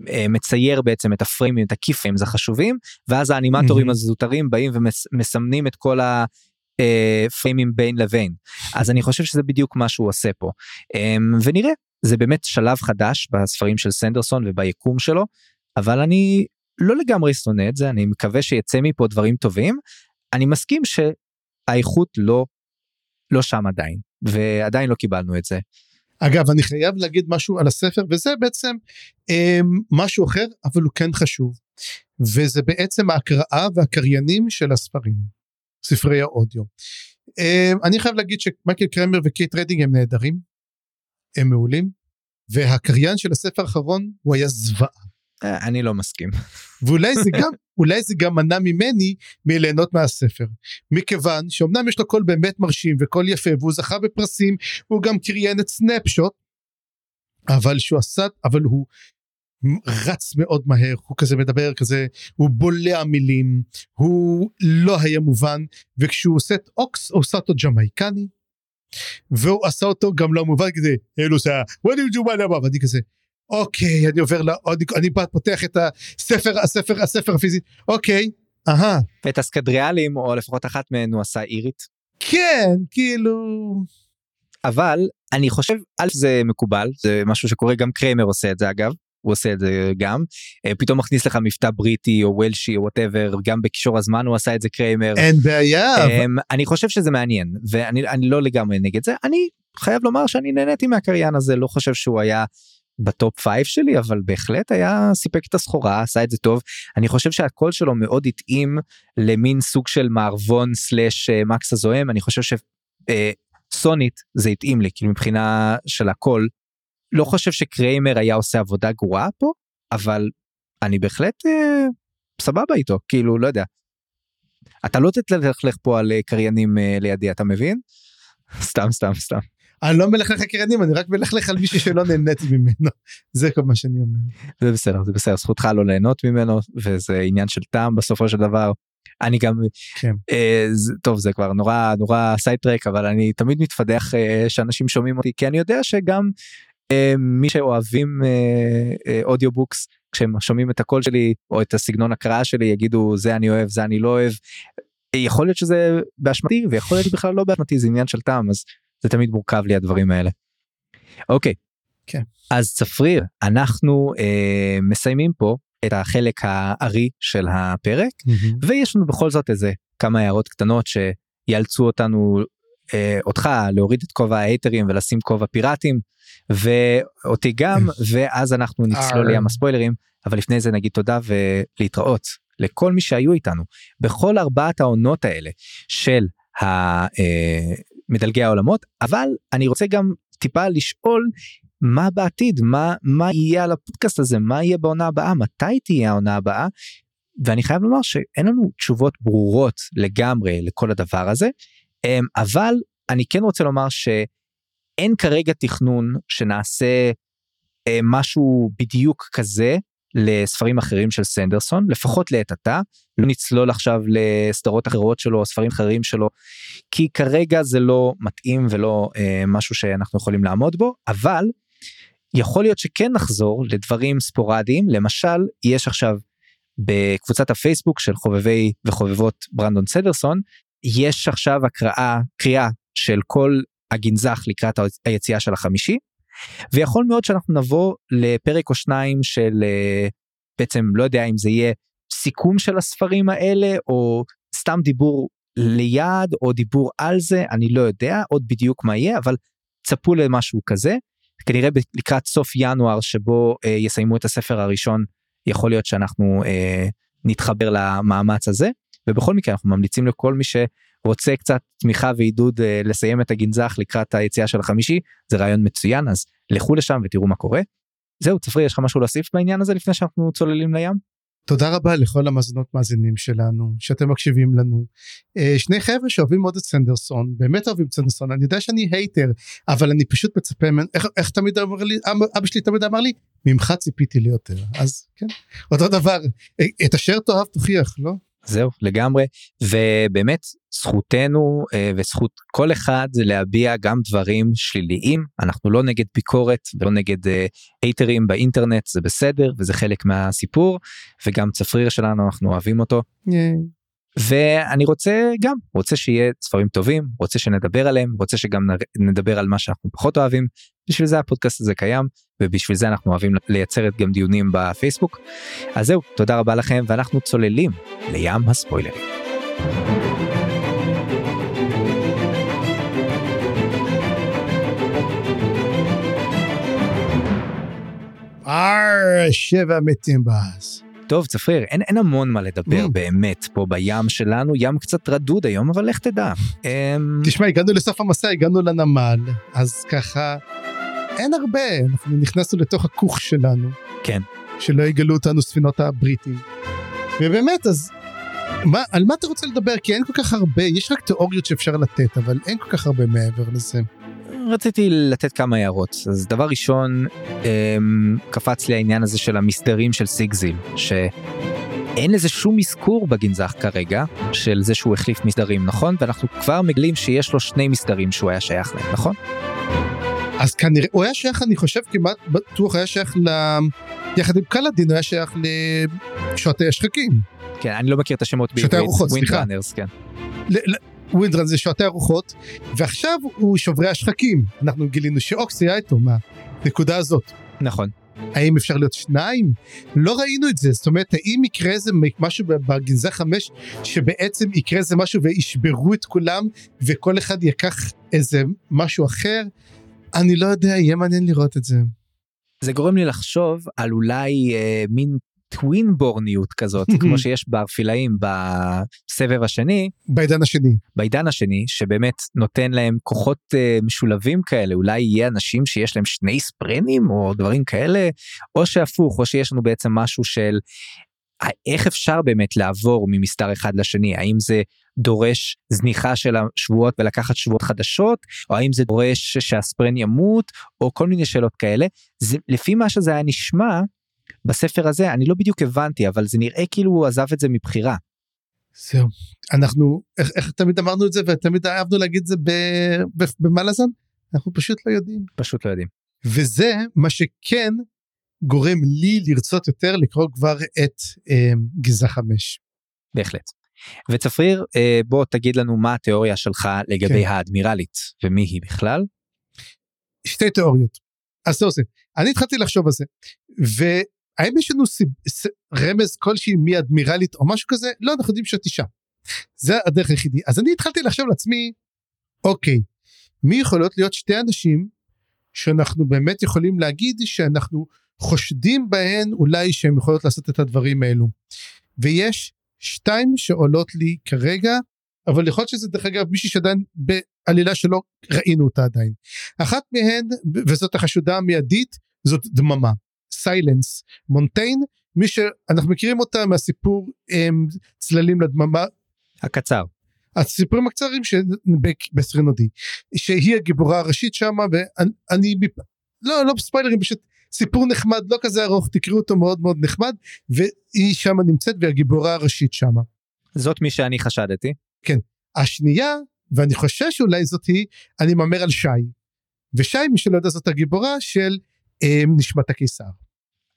אה, מצייר בעצם את הפריימים, את ה key frames החשובים, ואז האנימטורים. הזוטרים באים ומסמנים את כל הפריימים בין לבין. אז אני חושב שזה בדיוק מה שהוא עושה פה. אמ, ונראה, זה באמת שלב חדש בספרים של סנדרסון וביקום שלו, אבל אני לא לגמרי שונא את זה, אני מקווה שיצא מפה דברים טובים. אני מסכים שהאיכות לא, לא שם עדיין, ועדיין לא קיבלנו את זה. אגב, אני חייב להגיד משהו על הספר, וזה בעצם אה, משהו אחר, אבל הוא כן חשוב. וזה בעצם ההקראה והקריינים של הספרים, ספרי האודיו. אה, אני חייב להגיד שמייקל קרמר וקייט רדינג הם נהדרים, הם מעולים, והקריין של הספר האחרון הוא היה זוועה. אה, אני לא מסכים. ואולי זה גם אולי זה גם מנע ממני מליהנות מהספר מכיוון שאומנם יש לו קול באמת מרשים וקול יפה והוא זכה בפרסים הוא גם קריין את סנפשוט אבל שהוא עשה אבל הוא רץ מאוד מהר הוא כזה מדבר כזה הוא בולע מילים הוא לא היה מובן וכשהוא עושה את אוקס הוא עושה אותו ג'מייקני והוא עשה אותו גם לא מובן כזה אלו זה what do you do my love?" ואני כזה אוקיי אני עובר לעוד אני פותח את הספר הספר הספר הפיזי. אוקיי אהה. ואת הסקדריאלים, או לפחות אחת מהן הוא עשה אירית. כן כאילו. אבל אני חושב א' זה מקובל זה משהו שקורה גם קרמר עושה את זה אגב הוא עושה את זה גם. אה, פתאום מכניס לך מבטא בריטי או וולשי או whatever גם בכישור הזמן הוא עשה את זה קרמר. אין בעיה אמ, אני חושב שזה מעניין ואני אני לא לגמרי נגד זה. אני חייב לומר שאני נהניתי מהקריין הזה לא חושב שהוא היה ב top five שלי אבל בהחלט היה סיפק את הסחורה עשה את זה טוב אני חושב שהקול שלו מאוד התאים למין סוג של מערבון סלאש אה, מקס הזוהם אני חושב שסונית זה התאים לי כאילו מבחינה של הקול. לא חושב שקריימר היה עושה עבודה גרועה פה אבל אני בהחלט אה, סבבה איתו כאילו לא יודע. אתה לא תתלכלך פה על אה, קריינים אה, לידי אתה מבין? סתם סתם סתם. אני לא מלכלך הקריינים אני רק מלכלך על מישהו שלא נהניתי ממנו זה כל מה שאני אומר. זה בסדר זה בסדר זכותך לא ליהנות ממנו וזה עניין של טעם בסופו של דבר. אני גם כן. אה, זה, טוב זה כבר נורא נורא sidetrack אבל אני תמיד מתפדח אה, שאנשים שומעים אותי כי אני יודע שגם אה, מי שאוהבים אה, אה, audiobooks כשהם שומעים את הקול שלי או את הסגנון הקראה שלי יגידו זה אני אוהב זה אני לא אוהב. יכול להיות שזה באשמתי ויכול להיות בכלל לא באשמתי זה עניין של טעם אז זה תמיד מורכב לי הדברים האלה. אוקיי. כן. אז צפריר אנחנו אה, מסיימים פה את החלק הארי של הפרק ויש לנו בכל זאת איזה כמה הערות קטנות שיאלצו אותנו אה, אותך להוריד את כובע ההייטרים ולשים כובע פיראטים ואותי גם ואז אנחנו נצלול לים הספוילרים אבל לפני זה נגיד תודה ולהתראות לכל מי שהיו איתנו בכל ארבעת העונות האלה של מדלגי העולמות אבל אני רוצה גם טיפה לשאול מה בעתיד מה מה יהיה על הפודקאסט הזה מה יהיה בעונה הבאה מתי תהיה העונה הבאה. ואני חייב לומר שאין לנו תשובות ברורות לגמרי לכל הדבר הזה אמ, אבל אני כן רוצה לומר שאין כרגע תכנון שנעשה אה, משהו בדיוק כזה לספרים אחרים של סנדרסון לפחות לעת עתה. לא נצלול עכשיו לסדרות אחרות שלו ספרים אחרים שלו כי כרגע זה לא מתאים ולא אה, משהו שאנחנו יכולים לעמוד בו אבל יכול להיות שכן נחזור לדברים ספורדיים. למשל יש עכשיו בקבוצת הפייסבוק של חובבי וחובבות ברנדון סדרסון יש עכשיו הקראה קריאה של כל הגנזך לקראת היציאה של החמישי ויכול מאוד שאנחנו נבוא לפרק או שניים של uh, בעצם לא יודע אם זה יהיה סיכום של הספרים האלה או סתם דיבור ליד או דיבור על זה אני לא יודע עוד בדיוק מה יהיה אבל צפו למשהו כזה. כנראה לקראת סוף ינואר שבו uh, יסיימו את הספר הראשון יכול להיות שאנחנו uh, נתחבר למאמץ הזה. ובכל מקרה אנחנו ממליצים לכל מי שרוצה קצת תמיכה ועידוד אה, לסיים את הגנזך לקראת היציאה של החמישי זה רעיון מצוין אז לכו לשם ותראו מה קורה. זהו צפרי יש לך משהו להוסיף בעניין הזה לפני שאנחנו צוללים לים? תודה רבה לכל המאזינות מאזינים שלנו שאתם מקשיבים לנו. אה, שני חבר'ה שאוהבים מאוד את סנדרסון באמת אוהבים את סנדרסון אני יודע שאני הייטר אבל אני פשוט מצפה ממנו איך, איך תמיד אמר לי אבא שלי תמיד אמר לי ממך ציפיתי לי יותר אז כן אותו דבר אה, את אשר תאהב תוכיח לא. זהו לגמרי ובאמת זכותנו אה, וזכות כל אחד להביע גם דברים שליליים אנחנו לא נגד ביקורת ולא נגד אה, הייטרים באינטרנט זה בסדר וזה חלק מהסיפור וגם צפריר שלנו אנחנו אוהבים אותו. Yeah. ואני רוצה גם רוצה שיהיה ספרים טובים רוצה שנדבר עליהם רוצה שגם נדבר על מה שאנחנו פחות אוהבים בשביל זה הפודקאסט הזה קיים ובשביל זה אנחנו אוהבים לייצר גם דיונים בפייסבוק. אז זהו תודה רבה לכם ואנחנו צוללים לים הספוילרים. אר שבע מתים באז. טוב צפריר אין, אין המון מה לדבר. באמת פה בים שלנו ים קצת רדוד היום אבל לך תדע. אמ, תשמע הגענו לסוף המסע הגענו לנמל אז ככה אין הרבה אנחנו נכנסנו לתוך הכוך שלנו. כן. שלא יגלו אותנו ספינות הבריטים. ובאמת אז מה, על מה אתה רוצה לדבר כי אין כל כך הרבה יש רק תיאוריות שאפשר לתת אבל אין כל כך הרבה מעבר לזה. רציתי לתת כמה הערות אז דבר ראשון אמ, קפץ לי העניין הזה של המסדרים של סיגזיל שאין לזה שום אזכור בגנזך כרגע של זה שהוא החליף מסדרים נכון ואנחנו כבר מגלים שיש לו שני מסדרים שהוא היה שייך להם נכון. אז כנראה הוא היה שייך אני חושב כמעט בטוח היה שייך ל... יחד עם קלאדין הוא היה שייך לשעותי השחקים. כן אני לא מכיר את השמות בעברית. הרוחות סליחה. כן. ווינדראנר זה שועטי הרוחות ועכשיו הוא שוברי השחקים אנחנו גילינו שאוקס היה איתו מהנקודה הזאת. נכון. האם אפשר להיות שניים? לא ראינו את זה, זאת אומרת האם יקרה איזה משהו בגנזך חמש שבעצם יקרה איזה משהו וישברו את כולם וכל אחד ייקח איזה משהו אחר? אני לא יודע, יהיה מעניין לראות את זה. זה גורם לי לחשוב על אולי אה, מין טווינבורניות כזאת כמו שיש בארפילאים בסבב השני. בעידן השני. בעידן השני שבאמת נותן להם כוחות uh, משולבים כאלה. אולי יהיה אנשים שיש להם שני ספרנים או דברים כאלה או שהפוך או שיש לנו בעצם משהו של איך אפשר באמת לעבור ממסתר אחד לשני? האם זה דורש זניחה של השבועות ולקחת שבועות חדשות? או האם זה דורש שהספרן ימות? או כל מיני שאלות כאלה. זה לפי מה שזה היה נשמע בספר הזה אני לא בדיוק הבנתי אבל זה נראה כאילו הוא עזב את זה מבחירה. זהו אנחנו איך, איך תמיד אמרנו את זה ותמיד אהבנו להגיד את זה במלאזן אנחנו פשוט לא יודעים פשוט לא יודעים וזה מה שכן גורם לי לרצות יותר לקרוא כבר את אה, גזע חמש. בהחלט. וצפריר אה, בוא תגיד לנו מה התיאוריה שלך לגבי כן. האדמירלית ומי היא בכלל. שתי תיאוריות. אז זה עושה. אני התחלתי לחשוב על זה והאם יש לנו סיב, ס, רמז כלשהי מי אדמירלית או משהו כזה לא אנחנו יודעים שאת אישה. זה הדרך היחידי אז אני התחלתי לחשוב לעצמי אוקיי מי יכולות להיות שתי אנשים שאנחנו באמת יכולים להגיד שאנחנו חושדים בהן אולי שהן יכולות לעשות את הדברים האלו. ויש שתיים שעולות לי כרגע, אבל יכול להיות שזה דרך אגב מישהי שעדיין בעלילה שלא ראינו אותה עדיין. אחת מהן, וזאת החשודה המיידית, זאת דממה. סיילנס. מונטיין, מי שאנחנו מכירים אותה מהסיפור הם, צללים לדממה. הקצר. הסיפורים הקצרים בסרנודי שהיא הגיבורה הראשית שמה ואני לא לא ספיילרים פשוט סיפור נחמד לא כזה ארוך תקראו אותו מאוד מאוד נחמד והיא שמה נמצאת והגיבורה הראשית שמה. זאת מי שאני חשדתי. כן. השנייה ואני חושש שאולי זאת היא אני מהמר על שי. ושי מי שלא יודע זאת הגיבורה של אה, נשמת הקיסר.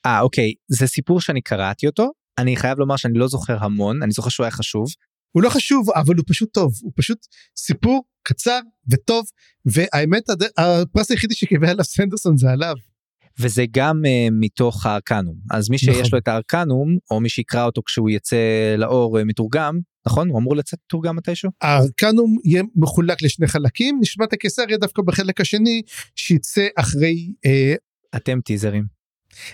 אה אוקיי זה סיפור שאני קראתי אותו. אני חייב לומר שאני לא זוכר המון אני זוכר שהוא היה חשוב. הוא לא חשוב אבל הוא פשוט טוב. הוא פשוט סיפור קצר וטוב והאמת הפרס היחידי שקיבל עליו סנדרסון זה עליו. וזה גם uh, מתוך הארקנום אז מי שיש נכון. לו את הארקנום או מי שיקרא אותו כשהוא יצא לאור uh, מתורגם נכון? הוא אמור לצאת מתורגם מתישהו? הארקנום יהיה מחולק לשני חלקים. נשמת הקיסר יהיה דווקא בחלק השני שיצא אחרי uh, אתם טיזרים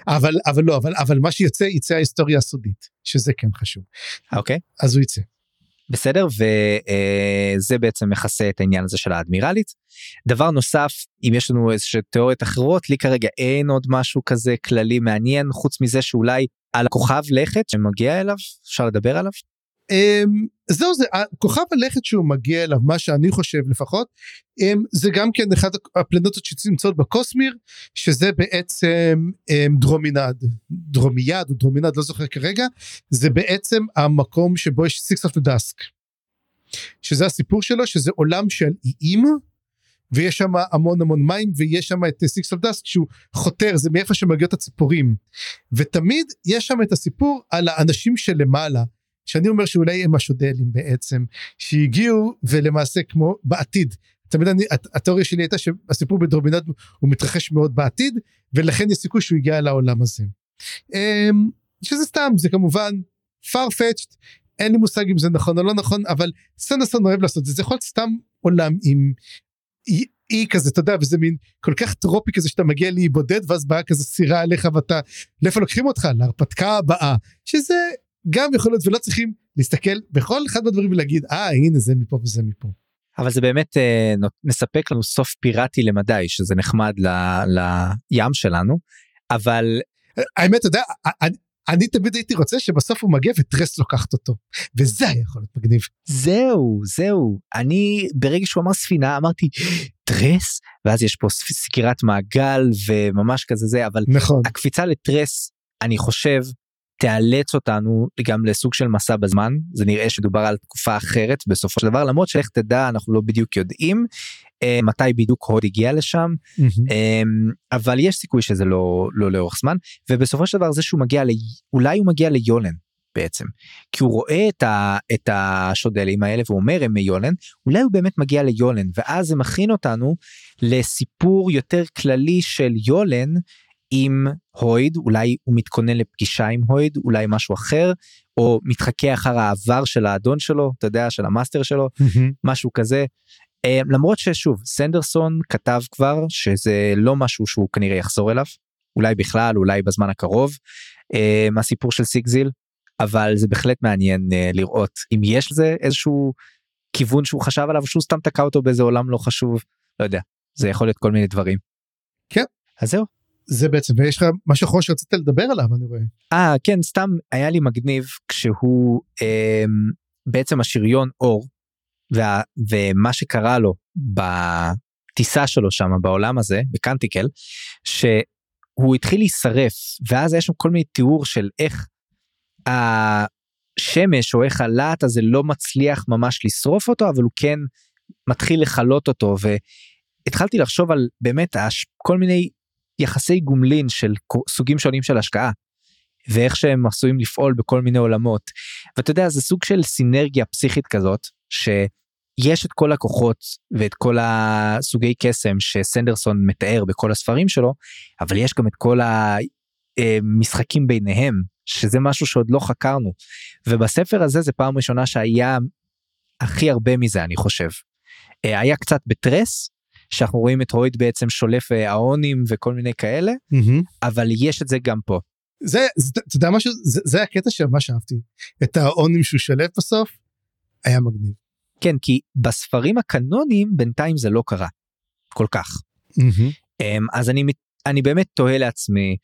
אבל אבל לא אבל אבל מה שיוצא יצא ההיסטוריה הסודית שזה כן חשוב אוקיי okay. אז הוא יצא. בסדר וזה בעצם מכסה את העניין הזה של האדמירלית. דבר נוסף אם יש לנו איזה תיאוריות אחרות לי כרגע אין עוד משהו כזה כללי מעניין חוץ מזה שאולי על הכוכב לכת שמגיע אליו אפשר לדבר עליו. Um, זהו זה כוכב הלכת שהוא מגיע אליו מה שאני חושב לפחות um, זה גם כן אחת הפלנטות שנמצאות בקוסמיר שזה בעצם um, דרומינד דרומיד או דרומינד לא זוכר כרגע זה בעצם המקום שבו יש Sixth of Dusk שזה הסיפור שלו שזה עולם של איים ויש שם המון המון מים ויש שם את Sixth of Dusk שהוא חותר זה מאיפה שמגיעות הציפורים. ותמיד יש שם את הסיפור על האנשים שלמעלה שאני אומר שאולי הם השודלים בעצם שהגיעו ולמעשה כמו בעתיד. תמיד אני התיאוריה שלי הייתה שהסיפור בדרומינד הוא מתרחש מאוד בעתיד ולכן יש סיכוי שהוא הגיע לעולם הזה. אמ, שזה סתם זה כמובן farfetched אין לי מושג אם זה נכון או לא נכון אבל סנדרסון אוהב לעשות את זה. זה יכול להיות סתם עולם עם אי כזה אתה יודע וזה מין כל כך טרופי כזה שאתה מגיע לאי בודד ואז באה כזה סירה עליך ואתה לאיפה לוקחים אותך? להרפתקה הבאה. שזה גם יכול להיות ולא צריכים להסתכל בכל אחד מהדברים ולהגיד אה הנה זה מפה וזה מפה. אבל זה באמת אה, מספק לנו סוף פיראטי למדי שזה נחמד ל, לים שלנו אבל האמת אתה יודע אני, אני תמיד הייתי רוצה שבסוף הוא מגיע וטרס לוקחת אותו וזה היה יכול להיות מגניב. זהו זהו אני ברגע שהוא אמר ספינה אמרתי טרס ואז יש פה סקירת מעגל וממש כזה זה אבל נכון הקפיצה לטרס אני חושב תאלץ אותנו גם לסוג של מסע בזמן. זה נראה שדובר על תקופה אחרת בסופו של דבר למרות שאיך תדע אנחנו לא בדיוק יודעים אה, מתי בדיוק הוד הגיע לשם mm-hmm. אה, אבל יש סיכוי שזה לא לא לאורך זמן. ובסופו של דבר זה שהוא מגיע ל... אולי הוא מגיע ליולן בעצם. כי הוא רואה את, ה, את השודלים האלה והוא אומר הם מיולן. אולי הוא באמת מגיע ליולן ואז זה מכין אותנו לסיפור יותר כללי של יולן עם הויד אולי הוא מתכונן לפגישה עם הויד אולי משהו אחר או מתחכה אחר העבר של האדון שלו אתה יודע של המאסטר שלו. משהו כזה. Uh, למרות ששוב סנדרסון כתב כבר שזה לא משהו שהוא כנראה יחזור אליו אולי בכלל אולי בזמן הקרוב uh, מהסיפור של סיגזיל אבל זה בהחלט מעניין uh, לראות אם יש לזה איזשהו כיוון שהוא חשב עליו שהוא סתם תקע אותו באיזה עולם לא חשוב לא יודע זה יכול להיות כל מיני דברים. כן. אז זהו זה בעצם ויש לך משהו אחרון שרצית לדבר עליו אני רואה. אה כן סתם היה לי מגניב כשהוא אה, בעצם השריון אור וה, ומה שקרה לו בטיסה שלו שם בעולם הזה בקנטיקל שהוא התחיל להישרף ואז יש שם כל מיני תיאור של איך השמש או איך הלהט הזה לא מצליח ממש לשרוף אותו אבל הוא כן מתחיל לכלות אותו והתחלתי לחשוב על באמת כל מיני יחסי גומלין של סוגים שונים של השקעה. ואיך שהם עשויים לפעול בכל מיני עולמות. ואתה יודע זה סוג של סינרגיה פסיכית כזאת שיש את כל הכוחות ואת כל הסוגי קסם שסנדרסון מתאר בכל הספרים שלו אבל יש גם את כל המשחקים ביניהם שזה משהו שעוד לא חקרנו ובספר הזה זה פעם ראשונה שהיה הכי הרבה מזה אני חושב. אה, היה קצת בטרס שאנחנו רואים את רויד בעצם שולף אה, האונים וכל מיני כאלה mm-hmm. אבל יש את זה גם פה. זה אתה יודע משהו זה, זה הקטע שממש אהבתי את האונים שהוא שלף בסוף היה מגניב. כן כי בספרים הקנונים בינתיים זה לא קרה כל כך mm-hmm. אז אני אני באמת תוהה לעצמי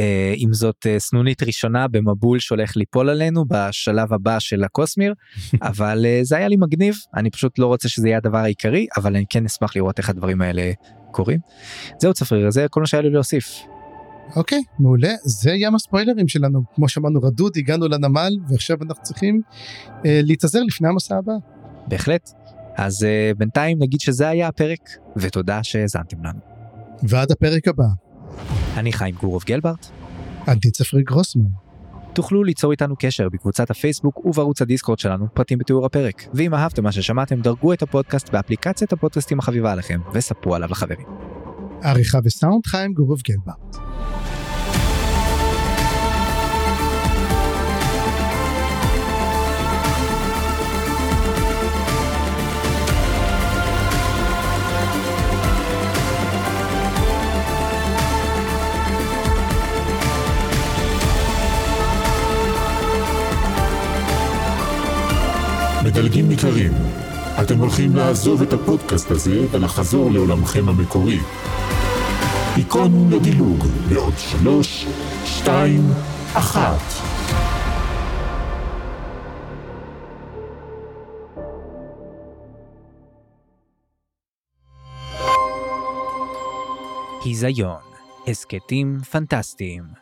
אה, אם זאת אה, סנונית ראשונה במבול שהולך ליפול עלינו בשלב הבא של הקוסמיר אבל אה, זה היה לי מגניב אני פשוט לא רוצה שזה יהיה הדבר העיקרי אבל אני כן אשמח לראות איך הדברים האלה קורים. זהו צפריר זה כל מה שהיה לי להוסיף. אוקיי מעולה זה ים הספוילרים שלנו כמו שאמרנו רדוד הגענו לנמל ועכשיו אנחנו צריכים אה, להתאזר לפני המסע הבא. בהחלט אז אה, בינתיים נגיד שזה היה הפרק ותודה שהאזנתם לנו. ועד הפרק הבא. אני חיים גורוב גלברט. אני צפרי גרוסמן. תוכלו ליצור איתנו קשר בקבוצת הפייסבוק ובערוץ הדיסקורד שלנו, פרטים בתיאור הפרק. ואם אהבתם מה ששמעתם, דרגו את הפודקאסט באפליקציית הפודקאסטים החביבה עליכם, וספרו עליו לחברים. עריכה וסאונד חיים גורוב גלברט. מדלגים יקרים, אתם הולכים לעזוב את הפודקאסט הזה ולחזור לעולמכם המקורי. היכון לדילוג בעוד שלוש, שתיים, אחת. היזיון, הסכתים פנטסטיים